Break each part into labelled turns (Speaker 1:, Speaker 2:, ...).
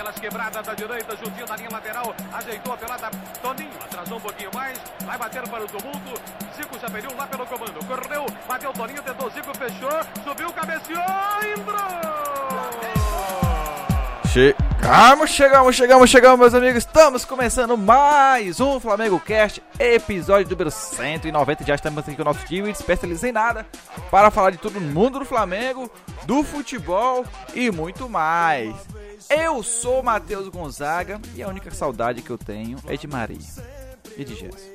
Speaker 1: pelas quebradas da direita, juntinho da linha lateral, ajeitou a pelada, Toninho, atrasou um pouquinho mais, vai bater para o tumulto, Zico já perdeu lá pelo comando, correu, bateu Toninho, tentou Zico, fechou, subiu, cabeceou, entrou!
Speaker 2: Chegamos, chegamos, chegamos, chegamos, meus amigos. Estamos começando mais um Flamengo Cast, episódio número 190. Já estamos aqui com o nosso time especializado em nada para falar de todo mundo do Flamengo, do futebol e muito mais. Eu sou Matheus Gonzaga e a única saudade que eu tenho é de Maria e de Jess.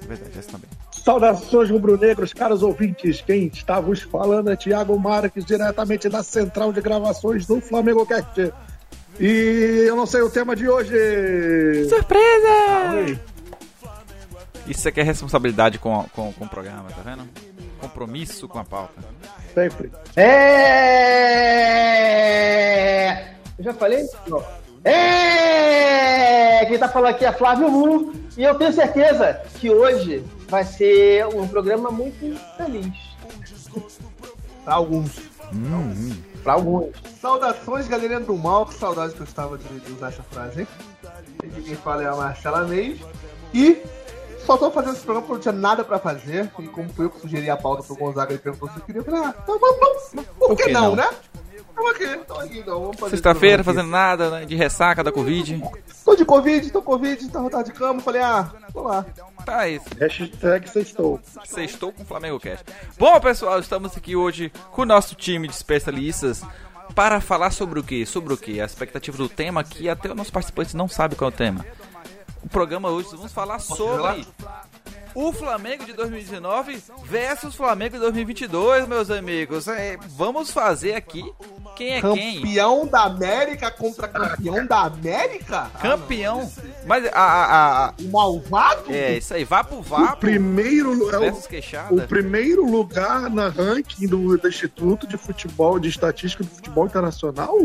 Speaker 2: É verdade, Jess também.
Speaker 3: Saudações rubro-negros, caros ouvintes. Quem está vos falando é Thiago Marques, diretamente da central de gravações do Flamengo Cast. E eu não sei o tema de hoje.
Speaker 2: Surpresa! Isso aqui é responsabilidade com, com, com o programa, tá vendo? Compromisso com a pauta.
Speaker 3: Sempre.
Speaker 4: É. Eu já falei? Não. É! Quem tá falando aqui é Flávio Lu e eu tenho certeza que hoje vai ser um programa muito feliz.
Speaker 5: Alguns.
Speaker 2: Hum,
Speaker 4: Para alguns.
Speaker 5: Saudações, galerinha do mal. Que saudade que eu estava de, de usar essa frase, hein? E Quem fala é a Marcela Mendes. E só tô fazendo esse programa porque não tinha nada pra fazer. E como foi eu que sugeri a pauta pro Gonzaga e perguntou se queria, eu falei, ah, então vamos, vamos. Por,
Speaker 2: Por
Speaker 5: que,
Speaker 2: que
Speaker 5: não,
Speaker 2: não?
Speaker 5: né? Aqui, aqui então. Vamos fazer
Speaker 2: Sexta-feira, fazendo nada, né? De ressaca da Covid.
Speaker 5: Tô de Covid, tô Covid, tô rodado de cama. Falei, ah, vamos lá.
Speaker 2: Tá isso.
Speaker 3: Hashtag sextou.
Speaker 2: Sextou com o Flamengo Cast. Bom, pessoal, estamos aqui hoje com o nosso time de especialistas para falar sobre o quê? Sobre o quê? A expectativa do tema que até os nossos participantes não sabem qual é o tema. O programa hoje vamos falar sobre o Flamengo de 2019 versus Flamengo de 2022, meus amigos. É, vamos fazer aqui quem é quem.
Speaker 5: Campeão da América contra campeão da América?
Speaker 2: Campeão. Mas a, a, a-
Speaker 5: O malvado?
Speaker 2: é isso aí, vá pro
Speaker 3: O
Speaker 2: vapo
Speaker 3: primeiro, é o, o primeiro lugar na ranking do, do Instituto de Futebol, de Estatística do Futebol Internacional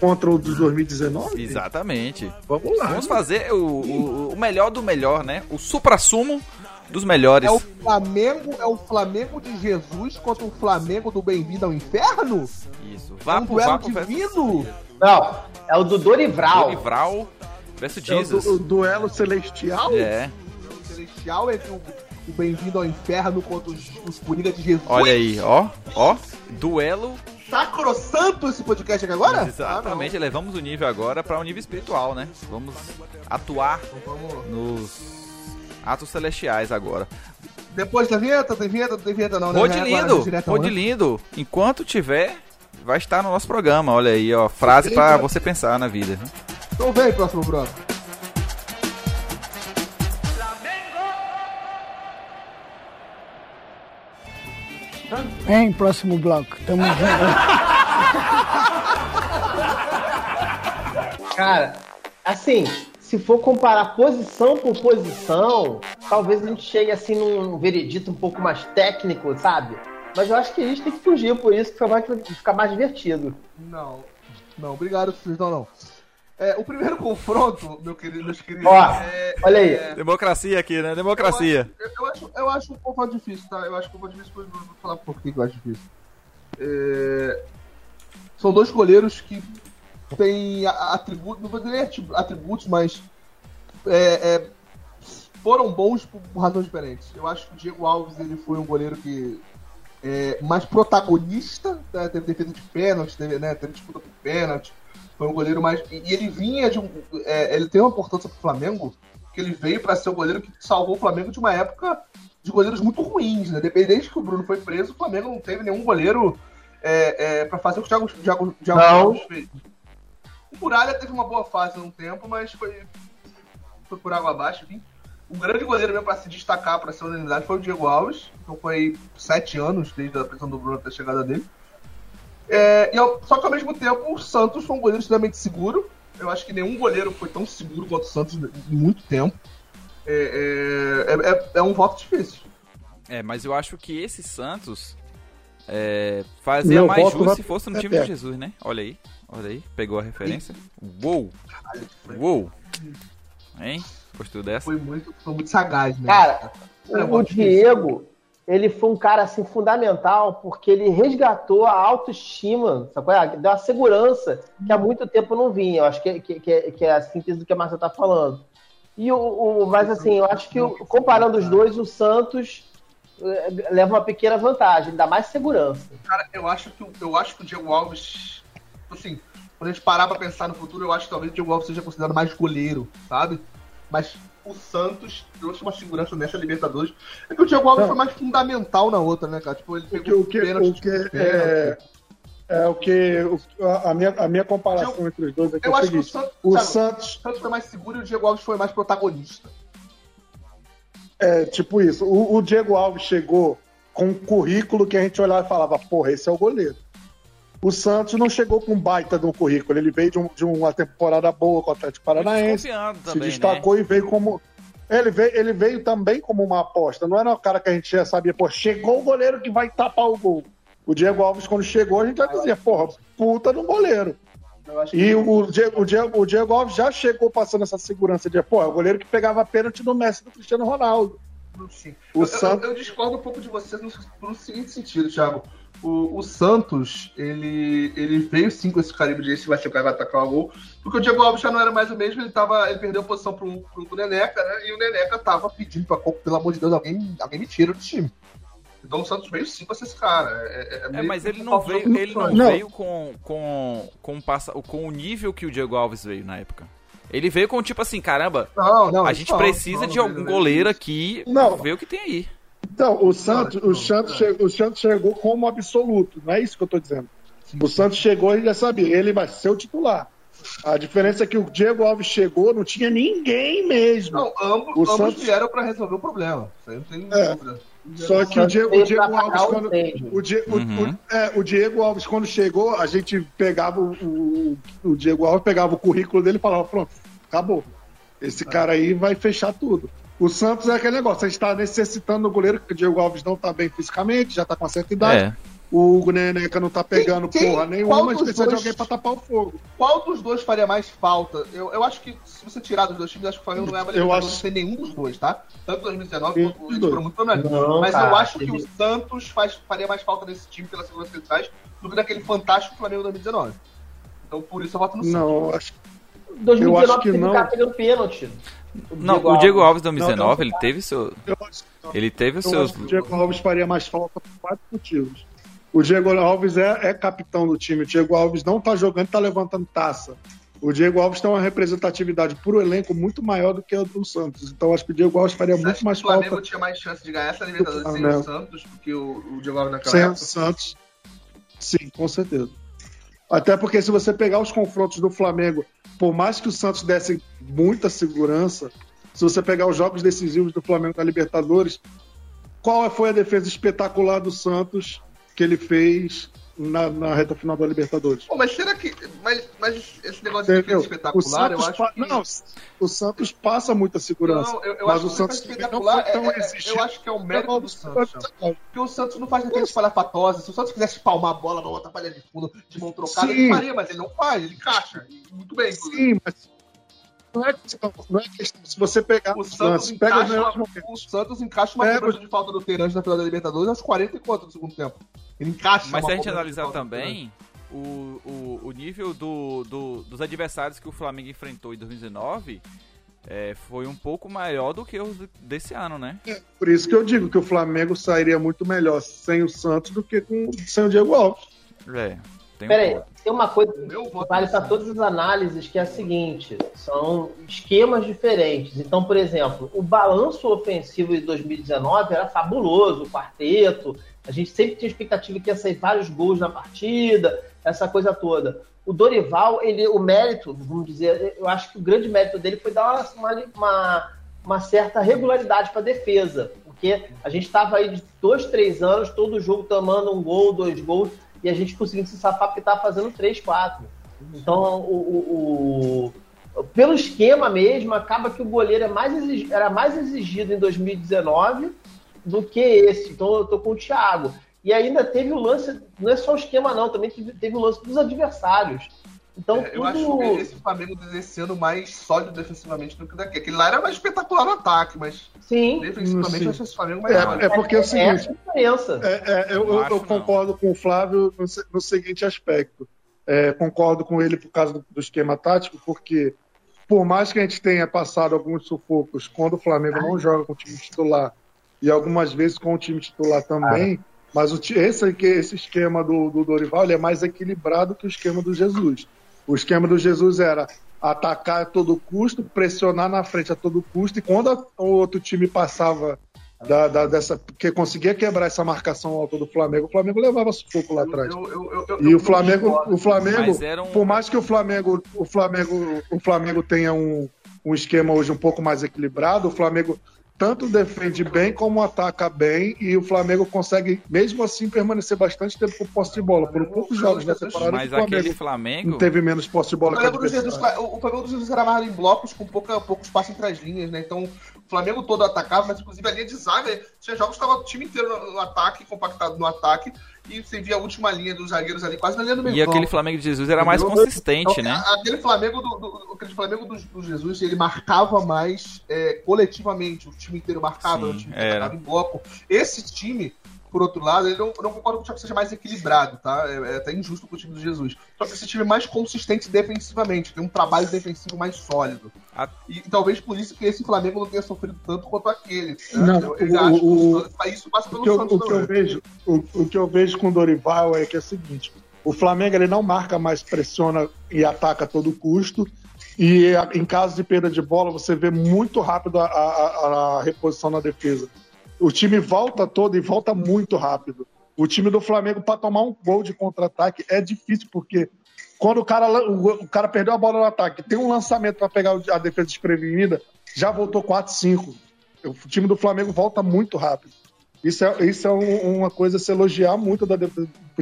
Speaker 3: contra o de 2019?
Speaker 2: Exatamente.
Speaker 3: Vamos lá.
Speaker 2: Vamos fazer o, o, o melhor do melhor, né? O supra-sumo dos melhores.
Speaker 5: É o Flamengo, é o Flamengo de Jesus contra o Flamengo do Bem-vindo ao Inferno?
Speaker 2: Isso.
Speaker 5: É um duelo
Speaker 2: versus
Speaker 5: divino?
Speaker 4: Não, é o do Dorival.
Speaker 2: Livral versus
Speaker 3: É o,
Speaker 2: Jesus.
Speaker 3: du- o duelo celestial?
Speaker 2: É.
Speaker 5: O celestial entre o, o Bem-vindo ao Inferno contra os, os Coringa de Jesus.
Speaker 2: Olha aí, ó, ó. Duelo.
Speaker 5: Sacrosanto esse podcast aqui agora?
Speaker 2: Exatamente, elevamos o nível agora para o nível espiritual, né? Vamos atuar
Speaker 5: Ah, não. Vamos...
Speaker 2: nos atos celestiais agora.
Speaker 5: Depois da vinheta, tem vinheta, não tem vinheta não, né? Agora
Speaker 2: lindo,
Speaker 5: né?
Speaker 2: lindo. Enquanto tiver, vai estar no nosso programa. Olha aí, ó. Frase para você pensar na vida.
Speaker 5: Então vem, próximo brother.
Speaker 6: Hein, próximo bloco. Tamo junto.
Speaker 4: Cara, assim, se for comparar posição por posição, talvez a gente chegue assim num veredito um pouco mais técnico, sabe? Mas eu acho que a gente tem que fugir por isso, que fica mais, fica mais divertido.
Speaker 5: Não, não, obrigado, Sugestão não. É, o primeiro confronto, meu querido, meus queridos,
Speaker 4: Ó,
Speaker 5: é,
Speaker 4: olha aí.
Speaker 2: Democracia aqui, né? Democracia.
Speaker 5: Eu, eu acho, eu acho um pouco difícil, tá? Eu acho um pouco difícil, depois eu vou falar por que que eu acho difícil. É, São dois goleiros que têm a- atributos, não vou dizer atri- atributos, mas é, é, foram bons por, razões diferentes. Eu acho que o Diego Alves ele foi um goleiro que é mais protagonista, né? teve defesa de pênalti, teve, né? teve disputa por pênalti. Foi um goleiro mais. E ele vinha de um. é, ele tem uma importância pro Flamengo, que ele veio para ser o goleiro que salvou o Flamengo de uma época de goleiros muito ruins, né? Desde que o Bruno foi preso, o Flamengo não teve nenhum goleiro é, é, para fazer o que o Thiago, Thiago, Thiago
Speaker 4: Não.
Speaker 5: Alves fez. O Muralha teve uma boa fase num tempo, mas foi, foi por água abaixo, enfim. O grande goleiro mesmo para se destacar, para ser unanimidade, foi o Diego Alves. Então foi sete anos desde a pressão do Bruno até a chegada dele. É, e ao- só que ao mesmo tempo o Santos foi um goleiro extremamente seguro. Eu acho que nenhum goleiro foi tão seguro quanto o Santos em muito tempo. É, é, é- é um voto difícil.
Speaker 2: É, mas eu acho que esse Santos é, fazia
Speaker 3: Meu
Speaker 2: mais
Speaker 3: voto
Speaker 2: jus
Speaker 3: vai
Speaker 2: se fosse no time de
Speaker 3: Pepe.
Speaker 2: Jesus, né? Olha aí, olha aí, pegou a referência. Uou! Uou! Hein? Postura dessa?
Speaker 5: Foi muito, foi muito sagaz, né?
Speaker 4: Cara,
Speaker 5: É,
Speaker 4: o, o. Diego, ele foi um cara assim fundamental porque ele resgatou a autoestima, sabe? é? deu a segurança que há muito tempo não vinha. Eu acho que, que, que, é, que é a síntese do que a Marcia está falando. E o, o, mas assim, eu acho que comparando os dois, o Santos eh, leva uma pequena vantagem, dá mais segurança.
Speaker 5: Cara, eu acho que, eu acho que o Diego Alves, assim, quando a gente parar pra pensar no futuro, eu acho que talvez o Diego Alves seja considerado mais goleiro, sabe? Mas o Santos trouxe uma segurança nessa Libertadores. É que o Diego Alves
Speaker 3: Não.
Speaker 5: foi mais fundamental na outra, né, cara? Tipo, ele
Speaker 3: O que,
Speaker 5: pegou
Speaker 3: o que, o que é,
Speaker 5: pênalti.
Speaker 3: é o que o- a, minha, a minha comparação entre os dois é que é
Speaker 5: Eu
Speaker 3: o
Speaker 5: acho que o
Speaker 3: seguinte:
Speaker 5: Santos,
Speaker 3: o
Speaker 5: sabe,
Speaker 3: Santos
Speaker 5: o Santos foi mais seguro e o Diego Alves foi mais protagonista.
Speaker 3: é tipo isso. O, o Diego Alves chegou com um currículo que a gente olhava e falava: porra, esse é o goleiro. O Santos não chegou com um baita de um currículo, ele veio de, um- de uma temporada boa com o Atlético Paranaense.
Speaker 2: Desconfiando
Speaker 3: se
Speaker 2: também, né?
Speaker 3: destacou e veio como. Ele veio, ele veio também como uma aposta. Não era um cara que a gente já sabia, pô, chegou o goleiro que vai tapar o gol. O Diego Alves, quando chegou, a gente já dizia, porra, puta no goleiro.
Speaker 5: Eu
Speaker 3: E o Diego, o, Diego, o Diego Alves já chegou passando essa segurança de, pô, é o goleiro que pegava pênalti do Messi e do Cristiano Ronaldo.
Speaker 5: Sim.
Speaker 3: O
Speaker 5: eu, eu-
Speaker 3: Santos-
Speaker 5: eu discordo um pouco de vocês no, no seguinte sentido, Thiago. O, o Santos, ele, ele veio sim com esse caribe de esse vai ser o cara que vai atacar o gol, porque o Diego Alves já não era mais o mesmo, ele, tava, ele perdeu a posição pro, pro, pro Neneca, né? E o Neneca tava pedindo pra, pelo amor de Deus, alguém, alguém me tira do time. Então o Santos veio sim pra ser esse cara. É, é
Speaker 2: É,
Speaker 5: meio
Speaker 2: mas ele não veio, ele não.
Speaker 3: Não.
Speaker 2: veio com, com, com, passa- com o nível que o Diego Alves veio na época. Ele veio com tipo assim, caramba,
Speaker 5: Não, não,
Speaker 2: a gente
Speaker 5: não,
Speaker 2: precisa
Speaker 5: não,
Speaker 2: de algum
Speaker 5: não,
Speaker 2: goleiro
Speaker 5: não.
Speaker 2: aqui,
Speaker 3: Não.
Speaker 2: ver o que tem aí.
Speaker 3: Então, o Santos, o Santos,
Speaker 5: é.
Speaker 3: chegou, o Santos chegou como absoluto, não é isso que eu tô dizendo. O Santos chegou e já sabia, ele vai ser o titular. A diferença é que o Diego Alves chegou, não tinha ninguém mesmo.
Speaker 5: Não, ambos,
Speaker 3: O
Speaker 5: ambos
Speaker 3: Santos-
Speaker 5: vieram pra resolver o problema. Isso aí não tem
Speaker 3: É.
Speaker 5: dúvida.
Speaker 3: Só que o Diego, o Diego Alves, quando, o, Die- o-
Speaker 2: Uhum.
Speaker 3: o- é, o Diego Alves, quando chegou, a gente pegava o, o, o Diego Alves, pegava o currículo dele e falava, pronto, acabou. Esse cara aí vai fechar tudo. O Santos é aquele negócio, a gente está necessitando do goleiro, porque o Diego Alves não está bem fisicamente, já está com uma certa idade.
Speaker 2: É.
Speaker 3: O Neneca não tá pegando
Speaker 5: Quem-
Speaker 3: porra
Speaker 5: qual
Speaker 3: nenhuma,
Speaker 5: dos
Speaker 3: precisa de
Speaker 5: dois-
Speaker 3: alguém pra tapar o fogo.
Speaker 5: Qual dos dois faria mais falta? Eu, eu acho que se você tirar dos dois times, acho que o Flamengo não ganhava
Speaker 3: Eu acho-
Speaker 5: sem nenhum dos dois, tá? Tanto 2019
Speaker 3: Sim,
Speaker 5: quanto foram muito problemáticos.
Speaker 4: Não,
Speaker 5: Mas
Speaker 4: cara,
Speaker 5: eu acho que
Speaker 4: teve-
Speaker 5: o Santos faz, faria mais falta nesse time pela segurança que ele traz do que naquele fantástico Flamengo 2019. Então por isso eu voto no Santos.
Speaker 3: Não, acho que
Speaker 4: 2019
Speaker 3: Eu acho que
Speaker 4: teve
Speaker 3: não.
Speaker 4: cara pegando pênalti.
Speaker 2: Não, o Diego Alves em
Speaker 3: Não,
Speaker 2: 2019,
Speaker 3: não.
Speaker 2: ele teve seu,
Speaker 3: eu acho que não.
Speaker 2: ele teve os
Speaker 3: Eu
Speaker 2: seus
Speaker 3: acho que o Diego Alves faria mais falta por quatro motivos. O Diego Alves é, é capitão do time. O Diego Alves não tá jogando, tá levantando taça. O Diego Alves tem uma representatividade pro elenco muito maior do que a do Santos. Então acho que o Diego Alves faria
Speaker 5: Você acha
Speaker 3: muito
Speaker 5: que
Speaker 3: mais
Speaker 5: o Flamengo
Speaker 3: falta
Speaker 5: tinha mais chance de ganhar essa Libertadores sem o Santos do que o, o Diego Alves naquela
Speaker 3: sem o
Speaker 5: época?
Speaker 3: Santos. Sim, com certeza. Até porque se você pegar os confrontos do Flamengo, por mais que o Santos desse muita segurança, se você pegar os jogos decisivos do Flamengo na Libertadores, qual foi a defesa espetacular do Santos que ele fez na, na reta final da Libertadores?
Speaker 5: Pô, mas será que. Mas, mas esse negócio de defesa espetacular, eu acho que.
Speaker 3: não, o Santos passa muita segurança.
Speaker 5: Não, eu, eu
Speaker 3: mas
Speaker 5: acho
Speaker 3: o
Speaker 5: que
Speaker 3: Santos
Speaker 5: defesa
Speaker 3: não
Speaker 5: espetacular
Speaker 3: tão
Speaker 5: é- é-
Speaker 3: exigente.
Speaker 5: Eu acho que é o mérito do Santos. Porque o Santos não faz aqueles palhafatoses. Se o Santos quisesse palmar a bola, botar palha de fundo, de mão trocada,
Speaker 3: Sim.
Speaker 5: ele faria, mas ele não faz, ele encaixa. Muito bem.
Speaker 3: Sim, mas não é questão, não é questão. Se você pegar
Speaker 5: O
Speaker 3: os
Speaker 5: Santos,
Speaker 3: lances, pega os
Speaker 5: encaixa
Speaker 3: melhores
Speaker 5: uma,
Speaker 3: momentos.
Speaker 5: o Santos encaixa uma
Speaker 3: Pega
Speaker 5: cobrança de falta do Terãs na final da Libertadores aos 40 e quanto do segundo tempo. Ele encaixa
Speaker 2: Mas
Speaker 5: uma
Speaker 2: se a gente analisar também o, o, o nível do, do- dos adversários que o Flamengo enfrentou em 2019, é, foi um pouco maior do que os desse ano, né?
Speaker 3: Por isso que eu digo que o Flamengo sairia muito melhor sem o Santos do que com, sem o Diego Alves.
Speaker 2: É. Tem um
Speaker 4: Pera aí,
Speaker 2: ponto.
Speaker 4: tem uma coisa que vale
Speaker 5: no
Speaker 4: para todas as análises, que é a seguinte: são esquemas diferentes. Então, por exemplo, o balanço ofensivo de 2019 era fabuloso, o quarteto. A gente sempre tinha expectativa que ia sair vários gols na partida, essa coisa toda. O Dorival, ele, o mérito, vamos dizer, eu acho que o grande mérito dele foi dar uma, uma, uma certa regularidade para a defesa. Porque a gente estava aí de dois, três anos, todo jogo tomando um gol, dois gols, e a gente conseguindo se safar porque estava fazendo três, quatro. Então, o, o- o- pelo esquema mesmo, acaba que o goleiro é mais exig- era mais exigido em 2019 do que esse. Então, eu tô com o Thiago. E ainda teve o lance, não é só o esquema, não, também teve, teve o lance dos adversários. Então,
Speaker 5: É, eu acho
Speaker 4: tudo.
Speaker 5: que esse Flamengo desse ano mais sólido defensivamente do que daqui. Aquele lá era mais espetacular no ataque, mas
Speaker 4: Sim,
Speaker 5: defensivamente
Speaker 3: Sim.
Speaker 5: eu acho esse Flamengo mais
Speaker 3: É,
Speaker 5: sólido.
Speaker 3: é porque é o seguinte,
Speaker 4: é a diferença.
Speaker 3: É, é, eu, eu- eu
Speaker 2: não.
Speaker 3: concordo com o Flávio no, no seguinte aspecto. É, concordo com ele por causa do, do esquema tático, porque por mais que a gente tenha passado alguns sufocos quando o Flamengo não joga com o time titular e algumas vezes com o time titular também, mas o, esse, esse esquema do, do Dorival ele é mais equilibrado que o esquema do Jesus. O esquema do Jesus era atacar a todo custo, pressionar na frente a todo custo, e quando a- o outro time passava da, da- dessa. que conseguia quebrar essa marcação alta do Flamengo, o Flamengo levava sufoco lá atrás.
Speaker 5: Eu- eu- eu- eu-
Speaker 3: E o Flamengo, o Flamengo,
Speaker 2: um-
Speaker 3: por mais que o Flamengo, o Flamengo, o Flamengo tenha um, um esquema hoje um pouco mais equilibrado, o Flamengo tanto defende bem como ataca bem e o Flamengo consegue, mesmo assim, permanecer bastante tempo com posse de bola. Por poucos jogos nessa temporada,
Speaker 2: Mas
Speaker 3: o Flamengo
Speaker 2: aquele Flamengo.
Speaker 3: não teve menos posse de bola que o
Speaker 5: Flamengo, do Jesus, o Flamengo do Jesus era amarrado em blocos com pouca, pouco espaço entre as linhas, né? Então o Flamengo todo atacava, mas inclusive a linha de zaga, tinha jogos que estava o time inteiro no ataque, compactado no ataque, e você via a última linha dos zagueiros ali quase na linha do meio.
Speaker 2: E aquele Flamengo de Jesus era mais consistente, né?
Speaker 5: Então, Aquele Flamengo do, do- aquele Flamengo do, do Jesus, ele marcava mais é, coletivamente, o time inteiro marcava,
Speaker 2: Sim,
Speaker 5: o time
Speaker 2: era.
Speaker 5: atacava em bloco. Esse time, por outro lado, ele não, eu não concordo com o Thiago que seja mais equilibrado, tá? É, é até injusto com o time do Jesus. Só que esse time é mais consistente defensivamente, tem um trabalho defensivo mais sólido.
Speaker 2: A-
Speaker 5: E, talvez por isso que esse Flamengo não tenha sofrido tanto quanto aquele. né?
Speaker 3: Não,
Speaker 5: eu, eu
Speaker 3: o-
Speaker 5: acho que
Speaker 3: o-
Speaker 5: o- isso passa
Speaker 3: O
Speaker 5: pelo
Speaker 3: que, eu,
Speaker 5: Santos
Speaker 3: o, que eu vejo, o, o que eu vejo com o Dorival é que é o seguinte: o Flamengo ele não marca mais, pressiona e ataca a todo custo. E a- em caso de perda de bola, você vê muito rápido a, a- a reposição na defesa. O time volta todo e volta muito rápido. O time do Flamengo, para tomar um gol de contra-ataque, é difícil, porque quando o cara, o, cara perdeu a bola no ataque, tem um lançamento para pegar a defesa desprevenida, já voltou 4-5. O time do Flamengo volta muito rápido. Isso é, isso é um- uma coisa a se elogiar muito da, do,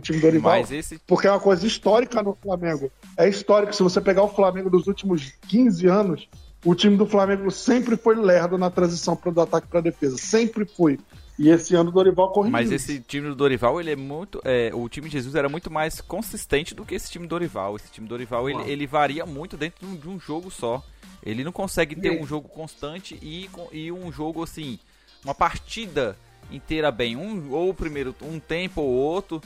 Speaker 3: time do Dorival,
Speaker 2: esse.
Speaker 3: porque é uma coisa histórica no Flamengo. É histórico, se você pegar o Flamengo dos últimos 15 anos, o time do Flamengo sempre foi lerdo na transição do ataque para defesa. Sempre foi. E esse ano o Dorival corrigiu.
Speaker 2: Mas esse time do Dorival, ele é muito. é, o time de Jesus era muito mais consistente do que esse time do Dorival. Esse time do Dorival, ele, ele varia muito dentro de um, de um jogo só. Ele não consegue ter um jogo constante e, e um jogo assim. Uma partida inteira bem. Um, ou primeiro um tempo ou outro.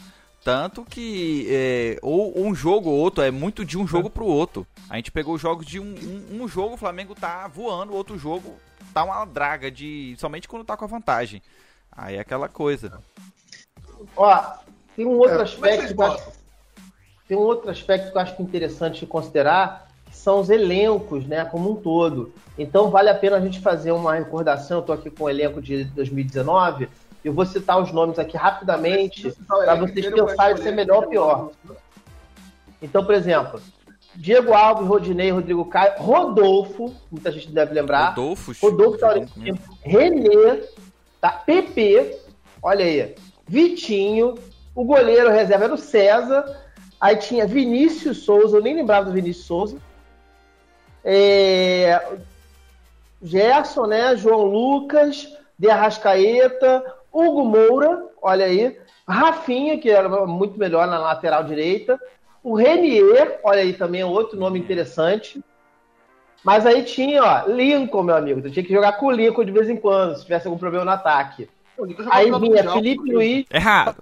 Speaker 2: Tanto que. é, ou um jogo ou outro é muito de um jogo pro outro. A gente pegou jogos de um, um, um jogo, o Flamengo tá voando, o outro jogo tá uma draga de. Somente quando tá com a vantagem. Aí é aquela coisa.
Speaker 4: Ó, tem um outro
Speaker 3: É,
Speaker 5: é
Speaker 4: aspecto que eu acho? Tem um outro aspecto que eu acho interessante de considerar, que são os elencos, né, como um todo. Então vale a pena a gente fazer uma recordação. Eu estou aqui com o elenco de 2019. Eu vou citar os nomes aqui rapidamente para vocês pensarem se é melhor ou pior. Então, por exemplo, Diego Alves, Rodinei, Rodrigo Caio, Rodolfo, muita gente deve lembrar.
Speaker 2: Rodolfo,
Speaker 4: Rodolfo tá
Speaker 2: junto mesmo.
Speaker 4: Renê, tá? PP, olha aí, Vitinho, o goleiro reserva era o César, aí tinha Vinícius Souza, eu nem lembrava do Vinícius Souza, é, Gerson, né, João Lucas, De Arrascaeta, Hugo Moura, olha aí, Rafinha, que era muito melhor na lateral direita, o Renier, olha aí também é outro nome interessante, mas aí tinha, ó, Lincoln, meu amigo. Tu tinha que jogar com o Lincoln de vez em quando, se tivesse algum problema no ataque. Aí vinha Felipe Luiz.
Speaker 2: Errado.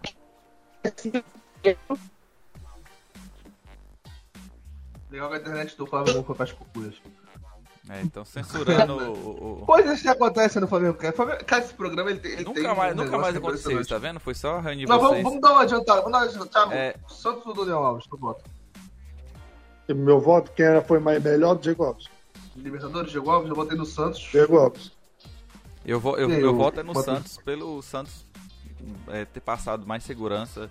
Speaker 5: Legal que a internet do Flamengo foi para as cucuias.
Speaker 2: É, então censurando o, o-
Speaker 5: Coisas que acontecem no Flamengo. Cara, esse programa ele tem. Ele tem
Speaker 2: Nunca mais,
Speaker 5: um
Speaker 2: nunca mais aconteceu
Speaker 5: impressionante.
Speaker 2: isso, tá vendo? Foi só reunir
Speaker 5: Mas vamos,
Speaker 2: vocês.
Speaker 5: vamos dar uma adiantada. Vamos dar uma adiantada.
Speaker 2: É.
Speaker 5: Santos ou Daniel Alves? Tu bota.
Speaker 3: Meu voto, quem era, foi mais melhor? Diego Alves.
Speaker 5: Libertadores, Diego Alves, eu botei no Santos.
Speaker 3: Diego Alves.
Speaker 2: Eu, vou, eu, eu
Speaker 5: o-
Speaker 2: voto é no
Speaker 5: bota-
Speaker 2: Santos, pelo Santos é, ter passado mais segurança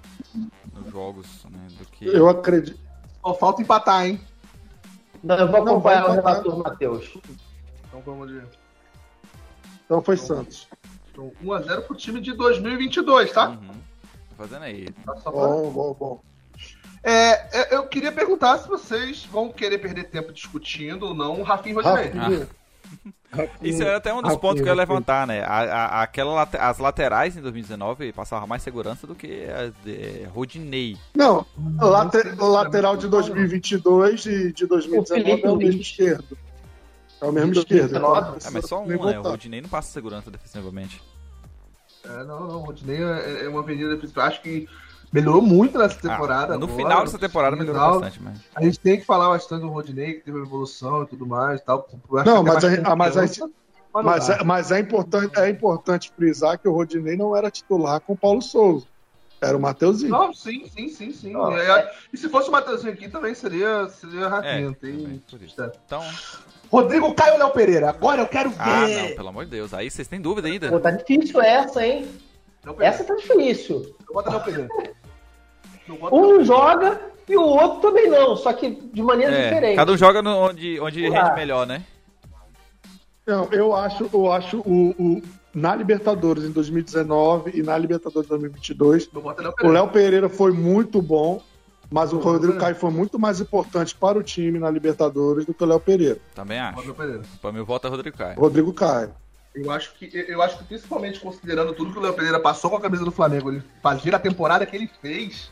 Speaker 2: nos jogos né, do que.
Speaker 3: Eu acredito.
Speaker 5: Só falta empatar, hein?
Speaker 4: Não, eu vou
Speaker 3: Não,
Speaker 4: acompanhar
Speaker 3: vai
Speaker 4: o relator Matheus.
Speaker 5: Então vamos de.
Speaker 3: Então foi Santos.
Speaker 5: Então, 1x0 pro time de 2022, tá?
Speaker 2: Uhum. Tô fazendo aí.
Speaker 5: Tá
Speaker 3: Bom, bom, bom.
Speaker 5: É, é, eu queria perguntar se vocês vão querer perder tempo discutindo ou não o Rafinha Rodinei.
Speaker 3: Rafinha.
Speaker 2: Isso é até um dos pontos que eu ia levantar, né? A, a- aquela, as laterais em 2019 passavam mais segurança do que as de Rodinei.
Speaker 3: Não, late- lateral de 2022 e de 2019 é o mesmo esquerdo. É o mesmo esquerdo.
Speaker 4: 2019.
Speaker 2: É, mas só um, né? O. Rodinei não passa segurança defensivamente.
Speaker 5: É, não, não, o Rodinei é, é uma avenida principal. Acho que melhorou muito nessa temporada.
Speaker 2: Ah, no
Speaker 5: agora,
Speaker 2: final dessa temporada melhorou
Speaker 5: final.
Speaker 2: bastante, mas.
Speaker 5: A gente tem que falar bastante do Rodinei, que teve uma evolução e tudo mais e tal.
Speaker 3: Não,
Speaker 5: tem
Speaker 3: mas a- ah, mas a gente- Mas, é, mas é, importante, é importante frisar que o Rodinei não era titular com o Paulo Souza. Era o Mateuzinho.
Speaker 5: Não, sim, sim, sim, sim. É, E se fosse o Matheusinho aqui também seria, seria.
Speaker 2: É,
Speaker 5: tem-
Speaker 2: isso.
Speaker 5: É.
Speaker 2: Então.
Speaker 5: Rodrigo Caio Léo Pereira? Agora eu quero ver.
Speaker 2: Ah, não, pelo amor de Deus. Aí vocês têm dúvida ainda?
Speaker 4: Pô, tá difícil essa, hein? Essa tá difícil.
Speaker 5: Eu boto Léo Pereira.
Speaker 4: Um não joga e o outro também não, só que de maneira
Speaker 2: É,
Speaker 4: diferente.
Speaker 2: cada um joga no- onde, onde rende melhor, né?
Speaker 3: Não, eu acho, eu acho o, o- na Libertadores em 2019 e na Libertadores em 2022,
Speaker 5: Eu boto Léo
Speaker 3: o. Léo Pereira foi muito bom, mas o Rodrigo Caio foi muito mais importante para o time na Libertadores do que o Léo Pereira.
Speaker 2: Também acho. Pra mim, o voto é Rodrigo Caio.
Speaker 3: Rodrigo Caio.
Speaker 5: Eu acho que, eu acho que principalmente considerando tudo que o Léo Pereira passou com a camisa do Flamengo, ele fazer a temporada que ele fez,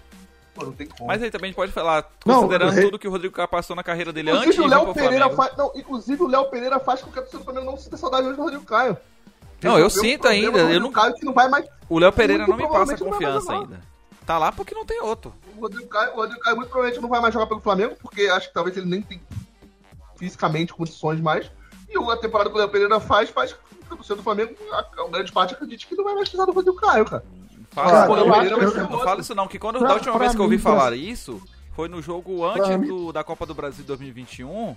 Speaker 5: pô, não tem como.
Speaker 2: Mas aí também a gente pode falar,
Speaker 3: Não,
Speaker 2: considerando
Speaker 3: re-
Speaker 2: tudo que o Rodrigo Caio passou na carreira dele antes de
Speaker 5: Inclusive o
Speaker 2: vir
Speaker 5: Léo Pereira faz. Não, inclusive o Léo Pereira faz com que a torcida do Flamengo não sinta saudade hoje do Rodrigo Caio.
Speaker 2: Não, eu
Speaker 5: Resolveu o
Speaker 2: sinto ainda, eu não-
Speaker 5: Caio que não vai mais.
Speaker 2: O Léo Pereira não me passa
Speaker 5: não
Speaker 2: confiança ainda. Tá lá porque não tem outro.
Speaker 5: O Rodrigo Caio, o Rodrigo Caio muito provavelmente não vai mais jogar pelo Flamengo, porque acho que talvez ele nem tem fisicamente condições mais. E a temporada que o Léo Pereira faz, faz com que torcida do Flamengo, a grande parte, acredite que não vai mais precisar do Rodrigo Caio, cara.
Speaker 2: Fala,
Speaker 3: Cara,
Speaker 2: quando
Speaker 3: eu
Speaker 2: eu- eu-
Speaker 3: eu-
Speaker 2: não fala isso não, que quando,
Speaker 3: Pra-
Speaker 2: da última vez que eu ouvi
Speaker 3: mim,
Speaker 2: falar isso, foi no jogo antes do- da Copa do Brasil 2021.